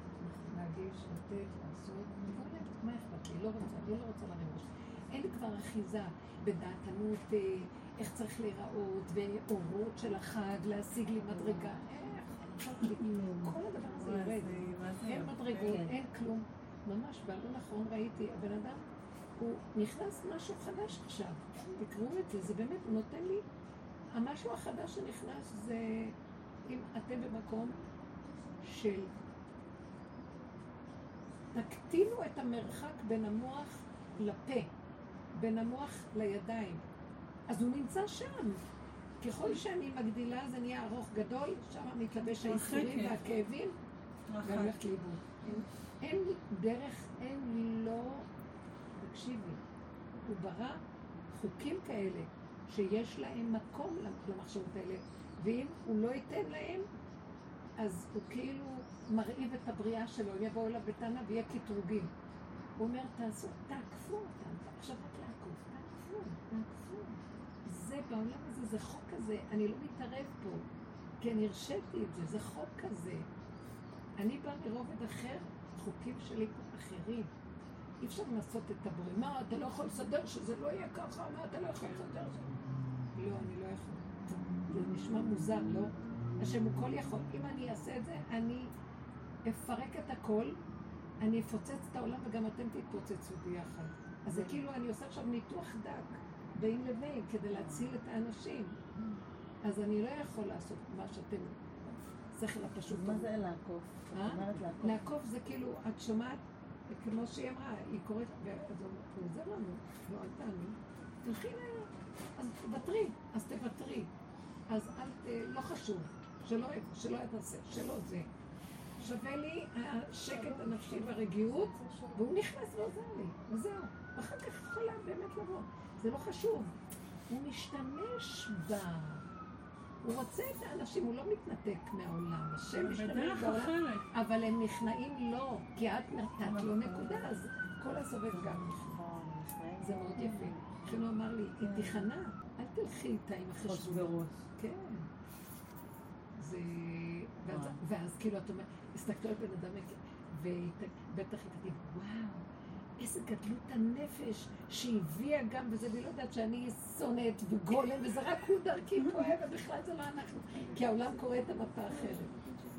להגיש, לתת, לעשות. מבולת, מה אכפת לי? לא רוצה, אני לא רוצה לריב. אין כבר אחיזה בדעתנות, אה, איך צריך להיראות, ואורות של החג, להשיג לי מדרגה. כל הדבר הזה יורד. אין מדרגות, כן. אין כלום. ממש, באלון האחרון ראיתי, הבן אדם, הוא נכנס משהו חדש עכשיו. תקראו את זה, זה באמת נותן לי, המשהו החדש שנכנס זה אם אתם במקום של תקטינו את המרחק בין המוח לפה, בין המוח לידיים. אז הוא נמצא שם. ככל שאני מגדילה זה נהיה ארוך גדול, שם מתלבש האיסורים. והכאבים, ואני הולכת לאיבוד. אין- אין דרך, אין לא... תקשיבי, הוא ברא חוקים כאלה שיש להם מקום למחשבות האלה, ואם הוא לא ייתן להם, אז הוא כאילו מרעיב את הבריאה שלו, יבואו אליו בטענה ויהיה קטרוגים. הוא אומר, תעשו, תעקפו אותם, עכשיו רק לעקוף, תעקפו, תעקפו. זה בעולם הזה, זה חוק כזה, אני לא מתערב פה, כי אני הרשיתי את זה, זה חוק כזה. אני באה מרובד אחר, חוקים שלי אחרים. אי אפשר לנסות את הבורא. מה, אתה לא יכול לסדר שזה לא יהיה ככה? מה, אתה לא יכול לסדר את זה? לא, אני לא יכול. זה נשמע מוזר, לא? השם הוא כל יכול. אם אני אעשה את זה, אני אפרק את הכל, אני אפוצץ את העולם וגם אתם תתפוצצו ביחד. אז זה כאילו אני עושה עכשיו ניתוח דק בין לבין כדי להציל את האנשים. אז אני לא יכול לעשות מה שאתם, השכל הפשוט. מה זה לעקוף? אה? לעקוף. לעקוף זה כאילו, את שומעת, כמו שהיא אמרה, היא קוראת, ואז הוא הוא עוזר לנו, לא אל תעני, תלכי ל... אז תוותרי, אז תוותרי. אז אל ת... לא חשוב. שלא, שלא תעשה, שלא זה. שווה לי השקט הנפשי והרגיעות, והוא נכנס ועוזר לי, וזהו. ואחר כך יכולה באמת לבוא. זה לא חשוב. הוא משתמש בה. הוא רוצה את האנשים, הוא לא מתנתק מהעולם. השם משתמש בדרך בעולם, אחרת. אבל הם נכנעים לו, כי את נתת לו נקודה, אז כל הסובב גם נכנע. זה מאוד יפה. לכן הוא אמר לי, היא תיכנע, אל תלכי איתה עם החשבונות. כן. זה... ואז, ואז כאילו את אומרת, הסתכלו על בן אדם, ובטח היא תגיד, וואו, איזה גדלות הנפש שהביאה גם, וזה, והיא לא יודעת שאני שונאת וגולם, וזה רק הוא דרכי כואב, ובכלל זה לא אנחנו. כי העולם קורא את המפה אחרת.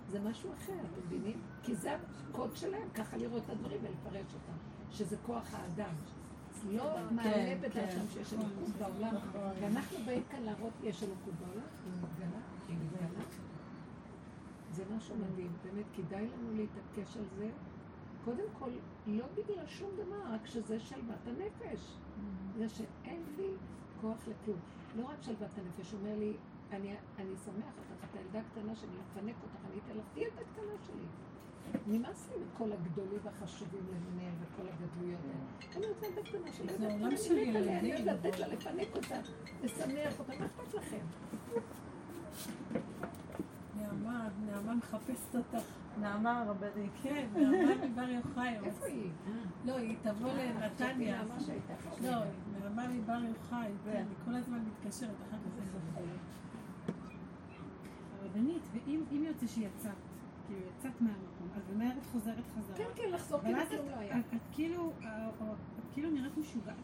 זה משהו אחר, אתם מבינים? כי זה הקוד שלהם, ככה לראות את הדברים ולפרש אותם, שזה כוח האדם. לא מעלה בדעתם שיש אלוקות בעולם, ואנחנו באים כאן להראות, יש אלוקות בעולם, היא מתגלה, היא מתגלה. זה משהו מדהים, באמת כדאי לנו להתעקש על זה. קודם כל, לא בגלל שום דבר, רק שזה שלוות הנפש. זה שאין לי כוח לכלום. לא רק שלוות הנפש, אומר לי, אני, אני שמח אותך, את הילדה הקטנה שאני אפנק אותך, אני אתן לך, תהיי ילדה קטנה שלי. נמאס לי מכל הגדולים והחשובים למיניהם וכל הגדלויות האלה. אני רוצה ילדה קטנה שלי, זה ילדה עולם קטנה, של אני. אוהבת לתת לה, לפנק אותה, לשמח אותה, מה אכפת לכם? נעמה, נעמה מחפשת אותך. נעמה הרבנית. כן, נעמה מבר יוחאי. איפה היא? לא, היא תבוא לנתניה. שהייתה פה. לא, נעמה מבר יוחאי. כן, כל הזמן מתקשרת, אחר כך אני הרבנית, ואם אם יוצא שיצאת, כאילו יצאת מהמקום, אז במהר את חוזרת חזרה. כן, כן, לחזור כאילו כלום לא היה. את- כאילו, אה, את כאילו נראית משוגעת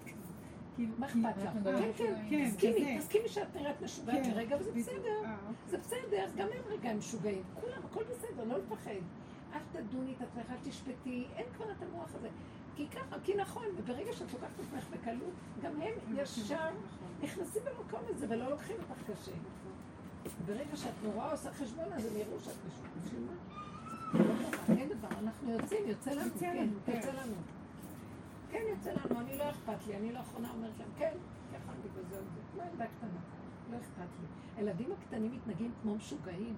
מה אכפת לך? כן, כן, כן, תסכימי. תסכימי שאת נראית משוגעת כן, לרגע, וזה. בסדר. אה, זה בסדר, גם הם רגע משוגעים. כולם, הכל בסדר, לא לפחד. אל תדוני את עצמך, אל תשפטי, אין כבר את המוח הזה. כי ככה, כי נכון, וברגע שאת לוקחת את עצמך בקלות, גם הם ישר נכנסים במקום הזה ולא לוקחים אותך קשה. ברגע שאת נורא עושה חשבון, אז הם יראו שאת משוגעת. אין דבר, אנחנו יוצאים, יוצא לנו, יוצא כן, לנו, כן. יוצא לנו. כן, יוצא לנו, אני לא אכפת לי, אני לאחרונה אומרת להם, כן, יכלתי וזהו זה, כמו ילדה קטנה, לא אכפת לי. הילדים הקטנים מתנהגים כמו משוגעים,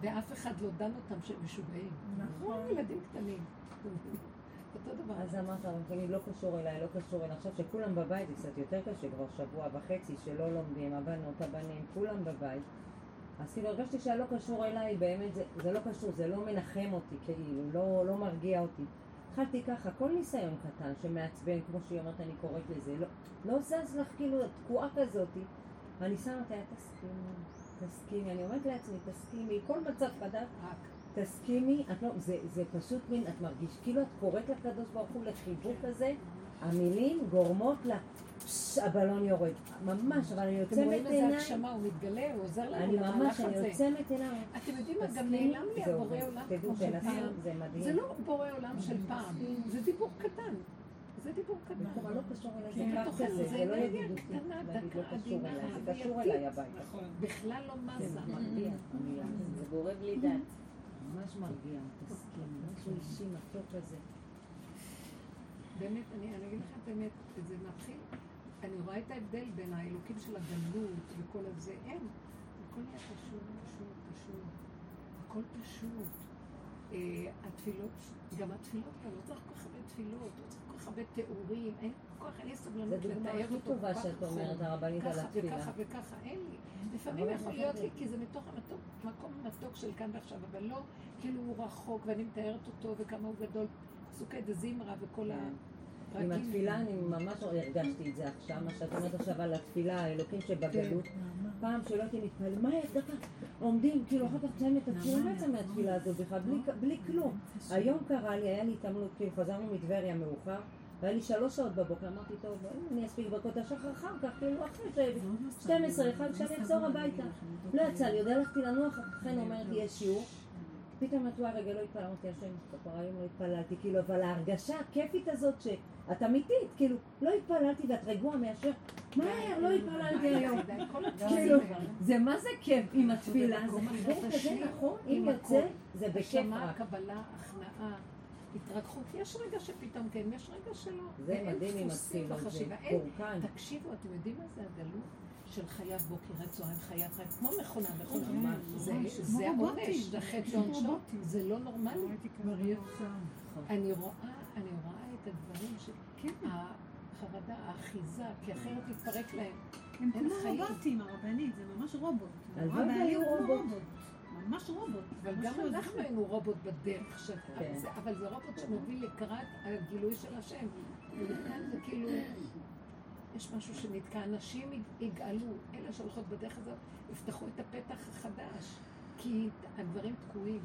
ואף אחד לא דן אותם שהם משוגעים. נכון. ילדים קטנים. אותו דבר. אז אמרת, רבנית, לא קשור אליי, לא קשור אליי. עכשיו שכולם בבית זה קצת יותר קשה, כבר שבוע וחצי שלא לומדים, הבנות, הבנים, כולם בבית. אז כאילו הרגשתי שהלא קשור אליי, באמת, זה, זה לא קשור, זה לא מנחם אותי, כאילו, לא, לא מרגיע אותי. התחלתי ככה, כל ניסיון קטן שמעצבן, כמו שהיא אומרת, אני קוראת לזה, לא, לא זז לך כאילו, תקועה כזאתי. ואני שמה אותה, תסכימי, תסכימי, אני אומרת לעצמי, תסכימי, כל מצב חדש. תסכימי, לא, זה, זה פשוט מין, את מרגיש, כאילו את קוראת לקדוש ברוך הוא לחיבוק כזה, המילים גורמות לה, פש, הבלון יורד. ממש, אבל אני אתם רואים איזה עיניים, הגשמה, הוא מתגלה, הוא עוזר לנו אני ממש, אני הזה. עוצמת עיניים. אתם יודעים מה, גם נעלם לי זה הבורא. עולם כמו של פעם. זה מדהים. זה לא בורא עולם של פעם, זה דיבור קטן. זה דיבור קטן. לא קשור אליי, כן, זה בתוכנו קו כזה, זה זה לא אנרגיה ידידותי. קטנה, דקה, לא קשור עדינה, אליי, זה קשור. אליי הביתה. נכון. בכלל לא מזה. מרגיע, המילה. זה בורא בלי דת. ממש מרגיע, תסכימי, משהו אישי מתוק כזה. באמת, אני אני אגיד לכם את האמת, זה מתחיל, אני רואה את ההבדל בין האלוקים של הגלות וכל הזה, אין. הכל נהיה פשוט, פשוט, פשוט. הכל פשוט. אה, התפילות, גם התפילות, לא צריך כל כך הרבה תפילות, לא צריך כל כך הרבה תיאורים, אין כל כך, אין לי סבלנות דוגמה לתאר הכי אותו טובה כל כך שאת אומרת. הרבנית, על ככה התפילה. וככה וככה, אין לי. לפעמים יכול זה להיות. לי, כי זה מתוך המתוק, מקום מתוק של כאן ועכשיו, אבל לא כאילו הוא רחוק ואני מתארת אותו וכמה הוא גדול. פסוקי דזמרה וכל כן. הפרקים. עם התפילה אני ממש הרגשתי את זה עכשיו, מה שאת אומרת עכשיו על התפילה, האלוקים שבגלות. פעם שלא הייתי מתפלל, מה יש דקה? עומדים, כאילו אחר כך תסיים את התפילה, לא יצא מהתפילה הזאת בכלל, בלי- כלום. היום קרה לי, היה לי התעמלות, כאילו חזרנו מטבריה מאוחר, והיה לי שלוש שעות בבוקר, אמרתי, טוב, אני אספיק ברכות השחר אחר כך, כאילו אחרי ש... 12, אחד, כשאני אחזור הביתה. לא יצא לי, עוד הלכתי לנוח, חן אומרת יש שיעור. פתאום את רואה, רגע, לא התפללתי, השם, כפרה, היום לא התפללתי, כאילו, אבל ההרגשה הכיפית הזאת שאת אמיתית, כאילו, לא התפללתי ואת רגועה מאשר, מהר, לא התפללתי היום. [laughs] כאילו, זה מה זה כיף עם התפילה, זה חיבור כזה נכון, אם יוצא, זה בכיף רק. קבלה, הכנעה, התרככות. יש רגע שפתאום כן, יש רגע שלא. זה מדהים עם התפילות, זה פורקן. תקשיבו, אתם יודעים מה זה הגלות? של חייב בוקר עד צהריים, חייב חייב, כמו מכונה, מכונה. כן, זה- ממש, זה העונש, רובוטים. זה חטא ועונשו. זה לא נורמלי. אני רואה, אני רואה את הדברים של כן. החרדה, האחיזה, כי אחרת יתפרק להם. הם כמו. רובוטים, הרבנית, זה ממש רובוט. הלוואי הרבנית והיו הוא רובוט. ממש רובוט. אבל גם אנחנו. היינו רובוט בדרך, ש- כן. אבל זה רובוט שמוביל לקראת הגילוי של השם. וכאן זה כאילו, יש משהו שנתקע, אנשים יגאלו, אלה שהולכות בדרך הזאת, יפתחו את הפתח החדש, כי הדברים תקועים.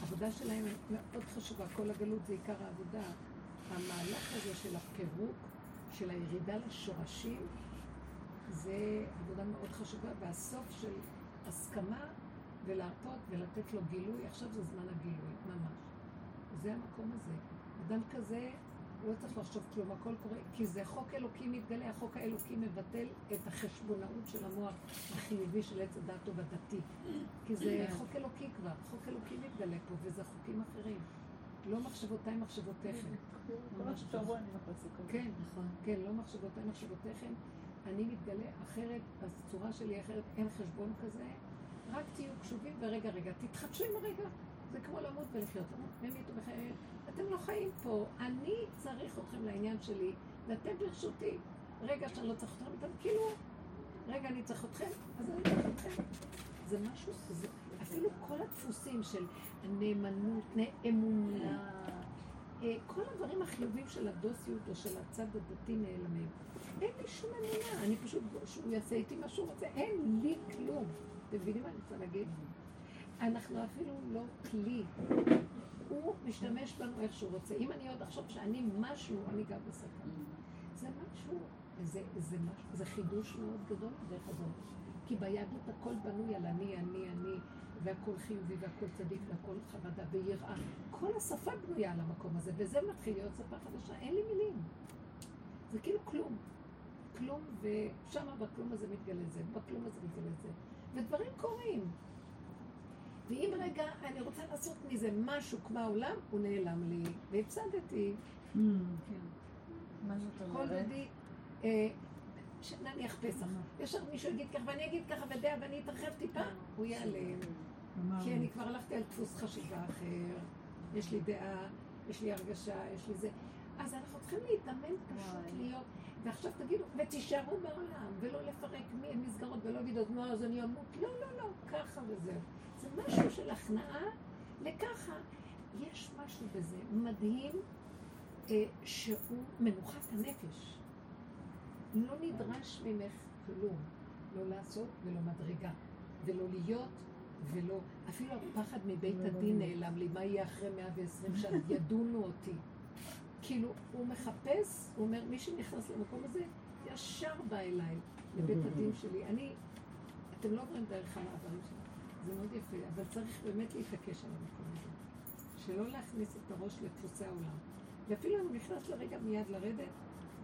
העבודה שלהם מאוד חשובה, כל הגלות זה עיקר העבודה. המהלך הזה של הפירוק, של הירידה לשורשים, זה עבודה מאוד חשובה, והסוף של הסכמה ולהרפות ולתת לו גילוי, עכשיו זה זמן הגילוי, ממש. זה המקום הזה. אדם כזה, לא צריך לחשוב כלום, הכל קורה, כי זה חוק אלוקי מתגלה, החוק האלוקי מבטל את החשבונאות של המוח החיובי של עץ הדת או בדתי. כי זה חוק אלוקי כבר, חוק אלוקי מתגלה פה, וזה חוקים אחרים. לא מחשבותיי מחשבותיכם. כזה. כן, נכון. כן, לא מחשבותיי מחשבותיכם. אני מתגלה אחרת, הצורה שלי אחרת, אין חשבון כזה. רק תהיו קשובים ורגע, רגע, תתחדשו עם הרגע. זה כמו למות ולחיות. ומתו בחיים. אתם לא חיים פה. אני צריך אתכם לעניין שלי, ואתם ברשותי. רגע שאני לא צריך אתכם, אתם כאילו, רגע, אני צריך אתכם, אז אני צריך אתכם. זה משהו, זה, אפילו כל הדפוסים של הנאמנות, אמונה, אה, כל הדברים החיובים של הדוסיות או של הצד הדתי נעלמים. אין לי שום אמונה, אני פשוט, שהוא יעשה איתי מה שהוא רוצה, אין לי כלום. אתם מבינים מה אני רוצה להגיד? אנחנו אפילו לא כלי. הוא משתמש בנו איך שהוא רוצה. אם אני עוד אחשוב שאני משהו, אני גם בסכנה. זה משהו, זה, זה, משהו, זה חידוש מאוד גדול בדרך הזאת. כי ביהדות הכל בנוי על אני, אני, אני, והכל חיובי והכל צדיק והכל חרדה ויראה. כל השפה בנויה על המקום הזה, וזה מתחיל להיות שפה חדשה. אין לי מילים. זה כאילו כלום. כלום, ושם בכלום הזה מתגלה זה, בכלום הזה מתגלה זה. ודברים קורים. ואם רגע אני רוצה לעשות מזה משהו כמו העולם, הוא נעלם לי, והפסדתי. מה זאת כל אומרת? דודי, אה, ש- נניח פסח, יש עוד מישהו יגיד ככה, ואני אגיד ככה, ודעה, ואני אתרחב טיפה, הוא ייעלם. כי אני כבר הלכתי על דפוס חשיבה אחר, יש לי דעה, יש לי הרגשה, יש לי זה. אז אנחנו צריכים להתאמן פשוט להיות, ועכשיו תגידו, ותישארו בעולם, ולא לפרק מ- מסגרות, ולא להגיד, אז מה, אז אני אמות? לא, לא, לא, ככה וזהו. זה משהו של הכנעה לככה. יש משהו בזה מדהים, אה, שהוא מנוחת הנפש. לא נדרש ממך כלום, לא לעשות ולא מדרגה, ולא להיות ולא, אפילו הפחד מבית הדין נעלם לי, מה יהיה אחרי 120 שנה, ידונו אותי. כאילו, הוא מחפש, הוא אומר, מי שנכנס למקום הזה, ישר בא אליי, לבית הדין שלי. אני, אתם לא עוברים דרך המעברים שלי, זה מאוד יפה, אבל צריך באמת להתעקש על המקום הזה. שלא להכניס את הראש לדפוסי העולם. ואפילו אם הוא נכנס לרגע מיד לרדת,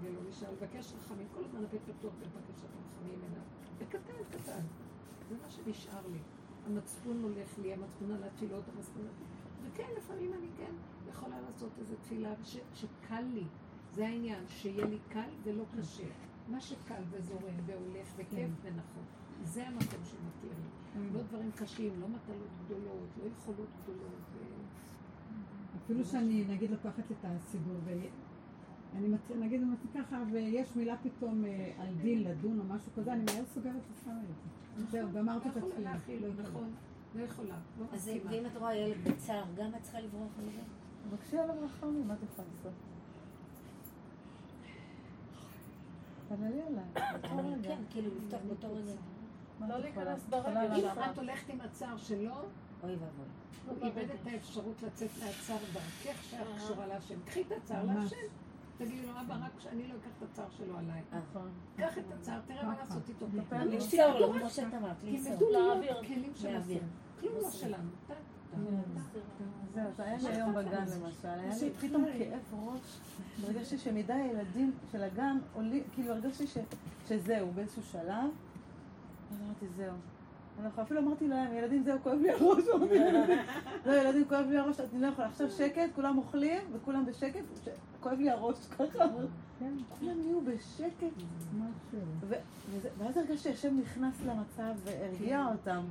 ולא נשאר לבקש רחמים, כל הזמן הבית פתוח בבקשת רחמים אליו. בקטן, קטן. זה מה שנשאר לי. המצפון הולך לי, המצפון על התפילות, המצפון... וכן, לפעמים אני כן יכולה לעשות איזו תפילה ש, שקל לי. זה העניין, שיהיה לי קל ולא קשה. מה שקל וזורם והולך וכיף ונכון. זה המקום שמתיר לי. לא דברים קשים, לא מטלות גדולות, לא יכולות גדולות. אפילו שאני, נגיד, לוקחת את הסידור, ואני מת... נגיד, אני מתחילה ככה, ויש מילה פתאום אה, על דין, לדון או משהו כזה, אני מהר סוגרת ושמה את זה. זהו, גמרתי את לא יכולה התפילה. להכיל, לא יכולה. נכון, לא יכולה, לא אז מסכימה. ואם את רואה ילד בצער, גם את צריכה לברוח מזה? בבקשה עליו רחמים, מה את יכולה לעשות? תתפללי עליי. [coughs] כן, כאילו לפתוח באותו רגע. לא? להיכנס ברגע. אם? את הולכת עם הצער שלו, אוי ואבוי. הוא איבד את האפשרות לצאת מהצער דרכך שאת קשורה להשם. קחי את הצער. להשם. תגידי לו, אבא, רק שאני לא אקח את הצער שלו עליי. נכון. קח את הצער, תראה מה לעשות איתו. לא. למסור לו, כמו. שאת אמרת, למסור. תלמדו להיות. כלים של. כלום לא שלנו. טה. זהו, זה היה לי היום בגן למשל, היה לי פתאום כאב ראש, הרגשתי שמדי הילדים של הגן עולים, כאילו הרגשתי שזהו, באיזשהו שלב, אמרתי זהו, אנחנו אפילו אמרתי להם, ילדים זהו, כואב לי הראש. [laughs] לא, ילדים, כואב לי הראש, אני לא יכולה. עכשיו שקט, כולם אוכלים, וכולם בשקט, כואב לי הראש [laughs] ככה. כולם נהיו בשקט. ואז הרגשתי שהשם נכנס למצב והרגיע אותם.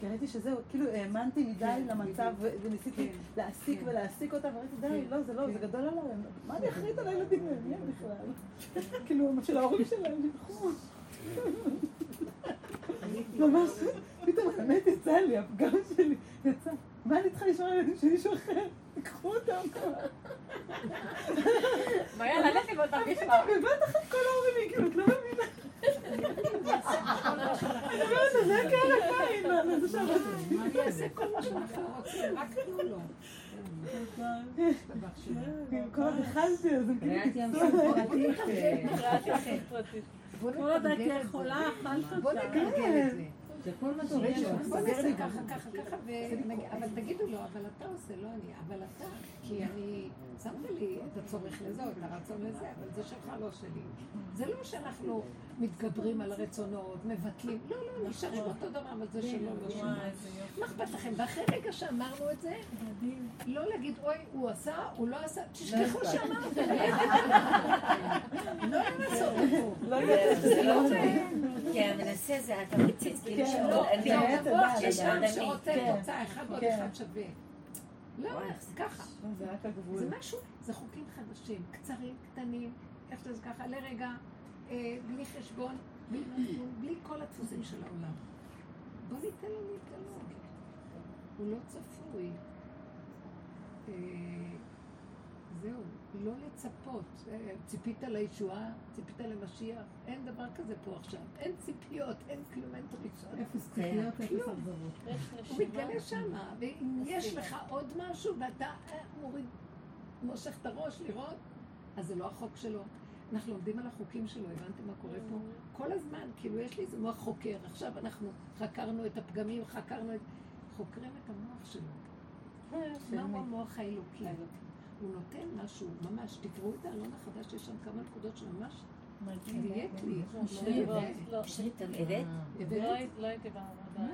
כי ראיתי שזהו, כאילו האמנתי מדי למצב, ו- וניסיתי להעסיק ולהעסיק אותם, וראיתי, די, לא, זה לא, זה גדול עליי, מה אני אחראית על הילדים האלה? מי הם בכלל? [laughs] כאילו, של ההורים שלהם, שילכו. [laughs] ממש, פתאום האמת יצא לי, הפגם שלי יצא. מה אני צריכה לשמור על הילדים של מישהו אחר? תיקחו אותם כבר. מה לכי בוא תרגיש פתאום בבת אחת כל ההורים הגיעו, את לא מבינה. [laughs] אני אומרת, זה הקהל הקין, מה זה שם? אעשה [laughs] כל מה שאנחנו רוצים? רק תנו לו. כל עוד אכלתי, אז קיצצו. סוף פרטית. בוא כל עוד את יכולה, זה. אכלת בוא אותה. נגלגל את זה. שכל מה בוא טוב נעשה ככה, ככה, ככה, אבל תגידו לו, אבל אתה עושה, לא אני, אבל אתה, כי אני, שמת לי את הצורך לזה, או את הרצון לזה, אבל זה שלך, לא שלי. זה לא שאנחנו מתגברים על הרצונות, מבטלים, לא, לא, נשארים אותו דבר, אבל זה שלו, לא שלו. מה אכפת לכם? ואחרי רגע שאמרנו את זה, לא להגיד, אוי, הוא עשה, הוא לא עשה, תשכחו שאמרתם. [laughs] לא לנסות אותו. לא זה לא לא זה. כי המנסה זה התמציץ, כאילו כן, שהוא לא, אני כי המוח שיש יש עם. שרוצה כן. תוצאה, אחד ועוד כן. אחד שווה. לא, זה ככה. זה רק הגבול. זה משהו, זה חוקים חדשים, קצרים, קטנים, איך שזה ככה, לרגע, אה, בלי חשבון, בלי כלום, בלי כל הדפוסים של העולם. בוא ניתן לו להתגלות. הוא לא צפוי. אה, זהו, לא לצפות. אה, ציפית לישועה, ציפית למשיח, אין דבר כזה פה עכשיו. אין ציפיות, אין כלום, אין דרישות. אפס ציפיות, אפס אכזבות. הוא מתגלה שמה, ואם יש לך עוד משהו ואתה אה, מוריד, מושך את הראש לראות, אז זה לא החוק שלו. אנחנו לומדים על החוקים שלו, הבנתם מה קורה פה? כל הזמן, כאילו יש לי איזה מוח חוקר, עכשיו אנחנו חקרנו את הפגמים, חקרנו את... חוקרים את המוח שלו. מהו המוח האלוקי? הוא נותן משהו, ממש, תקראו את העלון החדש, יש שם כמה נקודות שממש דייקת לי. הבאת? לא הייתי בעבודה.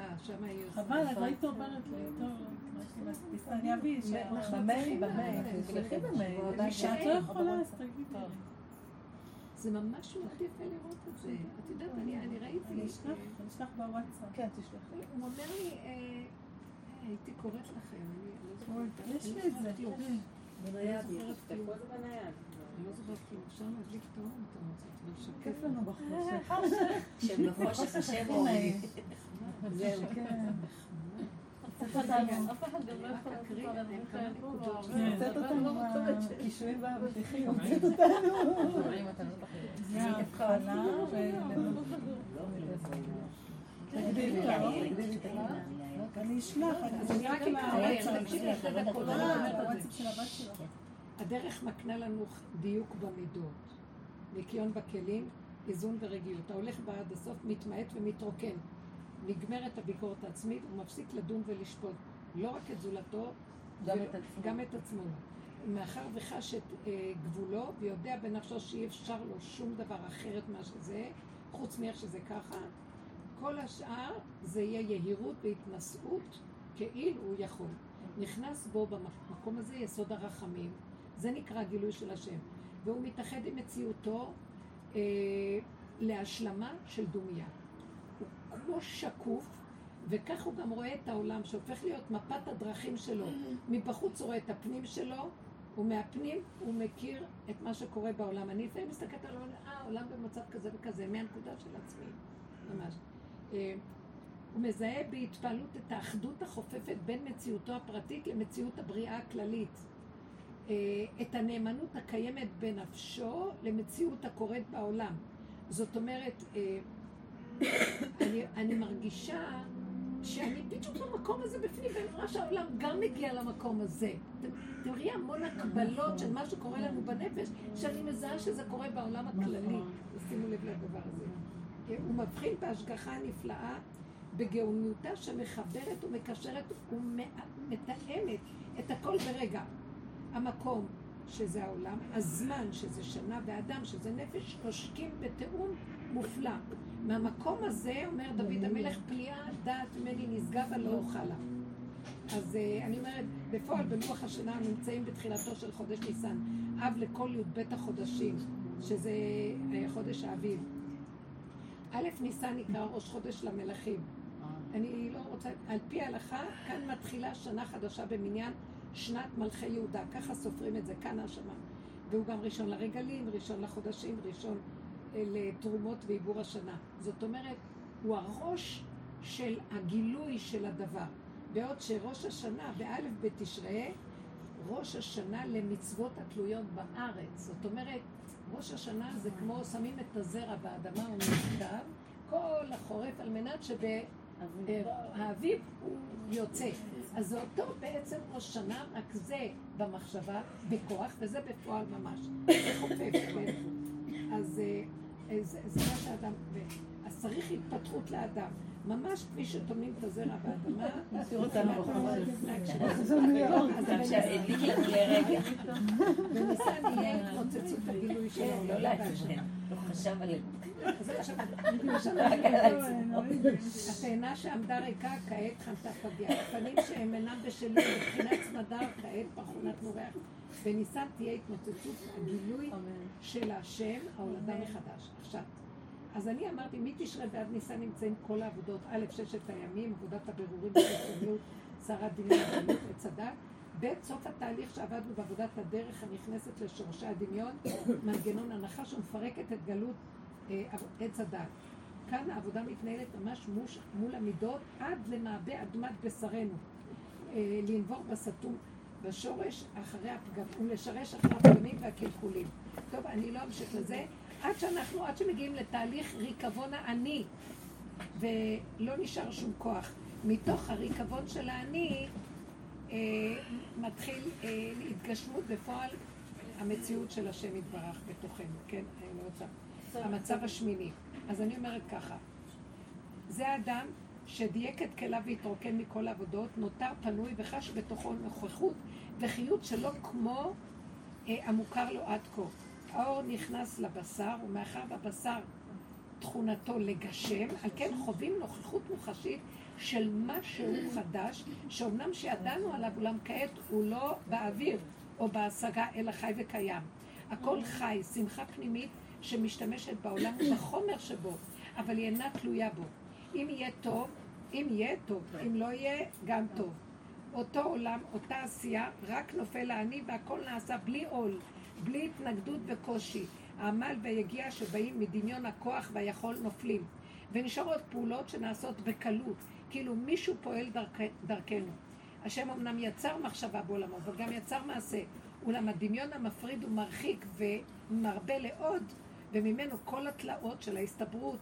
אה, שם היא עושה. חבל, אז היית אומרת לי, טוב, אני אביא, ש- במייל, במייל, תשלחי במייל. כשאת לא יכולה, אז תגידי. זה ממש מאוד יפה לראות את זה. את יודעת, אני ראיתי. אני אשלח, בוואטסאפ. כן, תשלחי. הוא אומר לי, אה, הייתי קוראת לכם, לא. יש לי את זה. כלום. בנייד. תקפו את זה בנייד. אני לא זוכרת כלום. אפשר להדליק את האור רוצים, ולשקף כיף לנו בחושך. שבחושך השם אורי. זהו. אף אחד גם- לא יכול הוצאת אבל אותנו רוצה מהקישואים והבטיחים, הוצאת אותנו. אני אשלח, אני רק אקרא תקשיבי לך את. הדרך מקנה לנו דיוק במידות, ניקיון בכלים, איזון ורגיעות. ההולך בה עד הסוף מתמעט ומתרוקן. נגמרת הביקורת העצמית, הוא מפסיק לדון ולשפוט. לא רק את זולתו, גם ו- את עצמו. גם את עצמו. מאחר וחש את אה, גבולו, ויודע בנפשו שאי אפשר לו שום דבר אחרת מה שזה, חוץ מאיך שזה ככה, כל השאר זה יהיה יהירות והתנשאות כאילו הוא יכול. נכנס בו במקום הזה יסוד הרחמים, זה נקרא גילוי של השם, והוא מתאחד עם מציאותו אה, להשלמה של דומיה. הוא כמו שקוף, וכך הוא גם רואה את העולם, שהופך להיות מפת הדרכים שלו. מבחוץ הוא רואה את הפנים שלו, ומהפנים הוא מכיר את מה שקורה בעולם. אני לפעמים מסתכלת על העולם, אה, העולם במצב כזה וכזה, מהנקודה של עצמי, ממש. אה, הוא מזהה בהתפעלות את האחדות החופפת בין מציאותו הפרטית למציאות הבריאה הכללית. אה, את הנאמנות הקיימת בנפשו למציאות הקורית בעולם. זאת אומרת, אה, אני, אני מרגישה שאני בדיוק במקום הזה בפנים, ואני רואה שהעולם גם מגיע למקום הזה. אתם אתם רואים המון הקבלות של מה שקורה לנו בנפש, שאני מזהה שזה קורה בעולם הכללי. שימו לב לדבר הזה. הוא מבחין בהשגחה הנפלאה, בגאוניותה שמחברת ומקשרת ומתאמת את הכל ברגע. המקום, שזה העולם, הזמן, שזה שנה, והאדם, שזה נפש, נושקים בתיאום מופלא. מהמקום הזה, אומר דוד המלך, פליאה דעת ממני נשגבה לא אוכל לה. אז אה, אני אומרת, בפועל בלוח השנה נמצאים בתחילתו של חודש ניסן, אב לכל י"ב החודשים, שזה אה, חודש האביב. א' ניסן נקרא ראש חודש למלכים. אני לא רוצה, על פי ההלכה, כאן מתחילה שנה חדשה במניין שנת מלכי יהודה, ככה סופרים את זה, כאן האשמה. והוא גם ראשון לרגלים, ראשון לחודשים, ראשון אה, לתרומות ועיבור השנה. זאת אומרת, הוא הראש של הגילוי של הדבר. בעוד שראש השנה, באלף בתשרי, ראש השנה למצוות התלויות בארץ. זאת אומרת, ראש השנה זה כמו שמים את הזרע באדמה, הוא נכתב, כל החורף, על מנת שבאביב הוא יוצא. אז זה אותו בעצם ראש שנה, רק זה במחשבה, בכוח, וזה בפועל ממש. זה חופף, כן? אז אה, אה, זה זה מה שאדם... אז צריך התפתחות לאדם. ממש כפי שטומנים את הזרע באדמה, תשאיר אותנו בחורף. אז הדליק לנו לרגע. בניסן יהיה התפוצצות הגילוי של לא העולם. לעצמנו, לא חשב עלינו. על עצמו. התאנה שעמדה ריקה כעת חנתה פגיה. הפנים שהם אינם בשלים מבחינת צמדה כעת פרחו נתנו ריח. בניסן תהיה התנוצצות הגילוי של השם, ההולדה מחדש. עכשיו, אז אני אמרתי, מתשרי ועד ניסן נמצאים כל העבודות, א', ששת הימים, עבודת הבירורים בחיצוניות, שרת דמיון עץ הדת. ב', סוף התהליך שעבדנו בעבודת הדרך הנכנסת לשורשי הדמיון, [coughs] מנגנון הנחש ומפרקת את גלות אה, עץ הדת. כאן העבודה מתנהלת ממש מוש, מול המידות עד למעבה אדמת בשרנו. אה, לנבור בסתום, בשורש אחרי הפגם, ולשרש אחרי הפגמים והקלקולים. טוב, אני לא אמשיך לזה. עד שאנחנו, עד שמגיעים לתהליך ריקבון האני, ולא נשאר שום כוח. מתוך הריקבון של האני אה, מתחיל אה, התגשמות בפועל המציאות של השם יתברך בתוכנו, כן? אני לא רוצה. המצב השמיני. אז אני אומרת ככה, זה האדם שדייק את כליו והתרוקן מכל העבודות, נותר פנוי וחש בתוכו נוכחות וחיות שלא כמו אה, המוכר לו עד כה. האור נכנס לבשר, ומאחר בבשר תכונתו לגשם, על כן חווים נוכחות מוחשית של משהו חדש, שאומנם שידענו עליו, אולם כעת הוא לא באוויר או בהשגה, אלא חי וקיים. הכל חי, שמחה פנימית שמשתמשת בעולם בחומר שבו, אבל היא אינה תלויה בו. אם יהיה טוב, אם יהיה טוב, אם לא יהיה, גם טוב. אותו עולם, אותה עשייה, רק נופל העני והכל נעשה בלי עול, בלי התנגדות וקושי. העמל והיגיעה שבאים מדמיון הכוח והיכול נופלים. ונשארות פעולות שנעשות בקלות, כאילו מישהו פועל דרכ... דרכנו. השם אמנם יצר מחשבה בעולמו, אבל גם יצר מעשה. אולם הדמיון המפריד הוא מרחיק ומרבה לעוד, וממנו כל התלאות של ההסתברות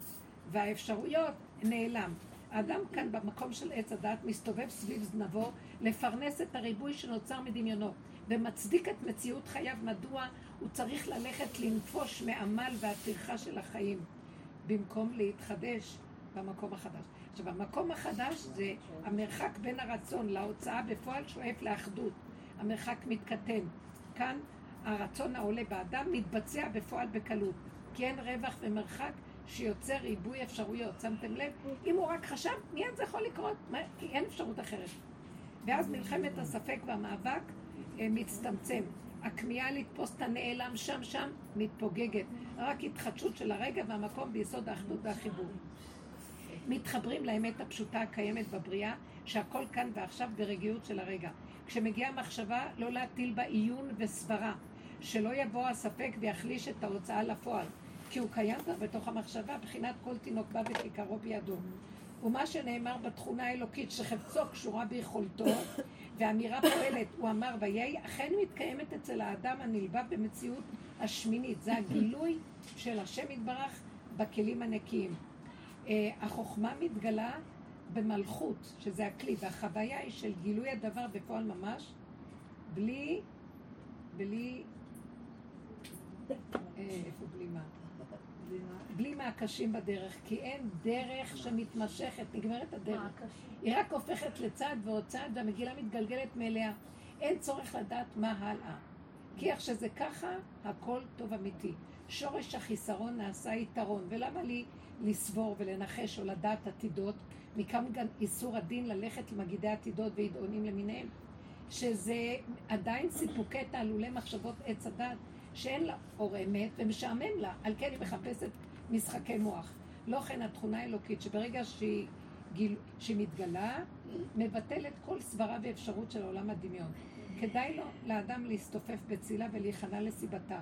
והאפשרויות נעלם. האדם כאן במקום של עץ הדת מסתובב סביב זנבו לפרנס את הריבוי שנוצר מדמיונו ומצדיק את מציאות חייו מדוע הוא צריך ללכת לנפוש מעמל והטרחה של החיים במקום להתחדש במקום החדש. עכשיו המקום החדש זה המרחק בין הרצון להוצאה בפועל שואף לאחדות. המרחק מתקטן. כאן הרצון העולה באדם מתבצע בפועל בקלות כי אין רווח ומרחק שיוצר ריבוי אפשרויות, שמתם לב? אם הוא רק חשב, מיד זה יכול לקרות? כי אין אפשרות אחרת. ואז מלחמת הספק והמאבק אה, מצטמצם. הכמיהה לתפוס את הנעלם שם שם מתפוגגת. רק התחדשות של הרגע והמקום ביסוד האחדות והחיבור. מתחברים לאמת הפשוטה הקיימת בבריאה, שהכל כאן ועכשיו ברגיעות של הרגע. כשמגיעה מחשבה, לא להטיל בה עיון וסברה, שלא יבוא הספק ויחליש את ההוצאה לפועל. כי הוא קיים כבר בתוך המחשבה, בחינת כל תינוק בא וכיכרו בידו. ומה שנאמר בתכונה האלוקית שחפצו קשורה ביכולתו, [coughs] ואמירה פועלת, הוא אמר ויהי, אכן מתקיימת אצל האדם הנלווה במציאות השמינית. זה הגילוי של השם יתברך בכלים הנקיים. אה, החוכמה מתגלה במלכות, שזה הכלי, והחוויה היא של גילוי הדבר בפועל ממש, בלי, בלי, אה, איפה בלי מה? בלי מעקשים בדרך, כי אין דרך שמתמשכת, נגמרת הדרך. היא רק הופכת לצד ועוד צד והמגילה מתגלגלת מאליה. אין צורך לדעת מה הלאה. כי איך שזה ככה, הכל טוב אמיתי. שורש החיסרון נעשה יתרון. ולמה לי לסבור ולנחש או לדעת עתידות? מכאן גם איסור הדין ללכת למגידי עתידות וידעונים למיניהם. שזה עדיין סיפוקי תעלולי מחשבות עץ הדת, שאין לה אור אמת ומשעמם לה, על כן היא מחפשת משחקי מוח. לא כן התכונה האלוקית, שברגע שהיא, גיל, שהיא מתגלה, מבטלת כל סברה ואפשרות של עולם הדמיון. כדאי לו לאדם להסתופף בצילה ולהיכנע לסיבתה.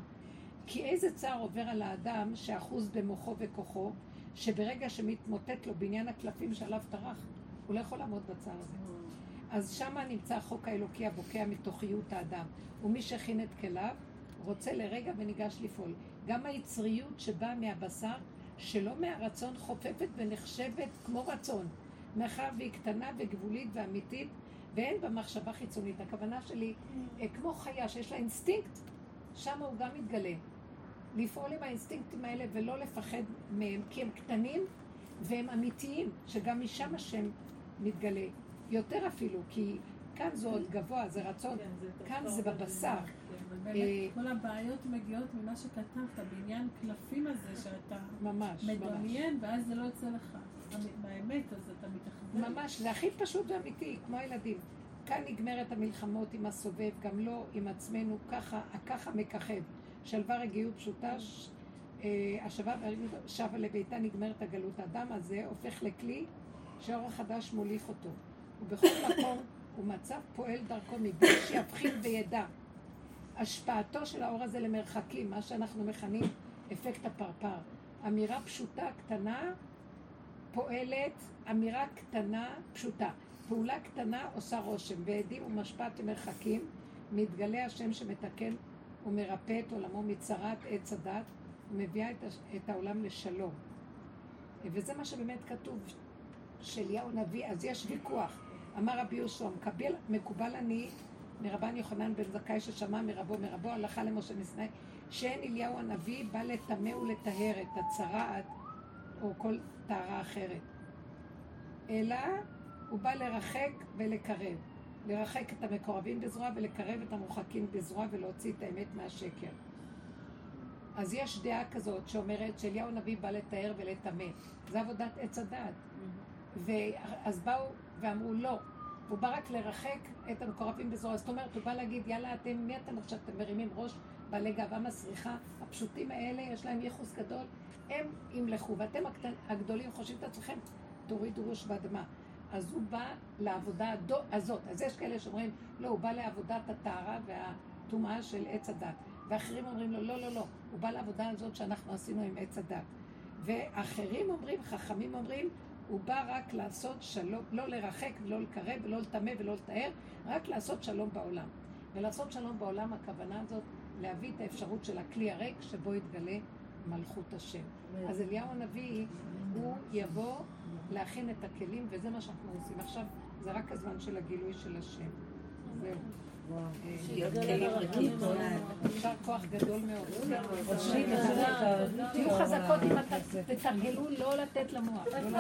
כי איזה צער עובר על האדם שאחוז במוחו וכוחו, שברגע שמתמוטט לו בניין הקלפים שעליו טרח, הוא לא יכול לעמוד בצער הזה. אז שמה נמצא החוק האלוקי הבוקע מתוכיות האדם. ומי שהכין את כליו, רוצה לרגע וניגש לפעול. גם היצריות שבאה מהבשר, שלא מהרצון חופפת ונחשבת כמו רצון. מאחר והיא קטנה וגבולית ואמיתית, ואין בה מחשבה חיצונית. הכוונה שלי, אה, כמו חיה שיש לה אינסטינקט, שם הוא גם מתגלה. לפעול עם האינסטינקטים האלה ולא לפחד מהם, כי הם קטנים והם אמיתיים, שגם משם השם מתגלה. יותר אפילו, כי כאן זה עוד גבוה, זה רצון, כאן זה בבשר. באמת, אה, כל הבעיות מגיעות ממה שכתבת, בעניין קלפים הזה שאתה ממש, ממש. מדמיין, ואז זה לא יוצא לך. מהאמת, אז אתה מתאכזב. ממש, זה הכי פשוט ואמיתי, כמו הילדים. כאן נגמרת המלחמות עם הסובב, גם לא עם עצמנו, ככה, הככה מככב. שלווה רגיעות פשוטה. אה, השבה והרגיעות שבה לביתה נגמרת הגלות. האדם הזה הופך לכלי שהאור החדש מוליך אותו. ובכל מקום הוא מצב פועל דרכו מבלי שיבחין וידע. השפעתו של האור הזה למרחקים, מה שאנחנו מכנים אפקט הפרפר. אמירה פשוטה, קטנה, פועלת, אמירה קטנה, פשוטה. פעולה קטנה עושה רושם, ועדים ומשפט למרחקים, מתגלה השם שמתקן ומרפא את עולמו מצרת עץ הדת, ומביאה את, הש- את העולם לשלום. וזה מה שבאמת כתוב, שאליהו הנביא, אז יש ויכוח. אמר רבי יהושע, מקובל אני מרבן יוחנן בן זכאי ששמע מרבו מרבו הלכה למשה מסיני, שאין אליהו הנביא בא לטמא ולטהר את הצרעת או כל טהרה אחרת, אלא הוא בא לרחק ולקרב. לרחק את המקורבים בזרוע ולקרב את המורחקים בזרוע ולהוציא את האמת מהשקר. אז יש דעה כזאת שאומרת שאליהו הנביא בא לתאר ולטמא. זה עבודת עץ הדעת. ואז באו ואמרו לא, הוא בא רק לרחק את המקורבים בזרוע. זאת אומרת, הוא בא להגיד, יאללה, אתם, מי אתם עכשיו? אתם מרימים ראש בעלי גאווה מסריחה. הפשוטים האלה, יש להם ייחוס גדול, הם ימלכו. ואתם הגדולים חושבים את עצמכם, תורידו ראש באדמה. אז הוא בא לעבודה הדו, הזאת. אז יש כאלה שאומרים, לא, הוא בא לעבודת הטהרה והטומאה של עץ הדת. ואחרים אומרים לו, לא, לא, לא, הוא בא לעבודה הזאת שאנחנו עשינו עם עץ הדת. ואחרים אומרים, חכמים אומרים, הוא בא רק לעשות שלום, לא לרחק ולא לקרב ולא לטמא ולא לטהר, רק לעשות שלום בעולם. ולעשות שלום בעולם, הכוונה הזאת, להביא את האפשרות של הכלי הריק שבו יתגלה מלכות השם. אז אליהו הנביא, הוא יבוא להכין את הכלים, וזה מה שאנחנו עושים. עכשיו, זה רק הזמן של הגילוי של השם. זהו. יישר כוח גדול מאוד. תהיו חזקות אם תתרגלו לא לתת למוח. לא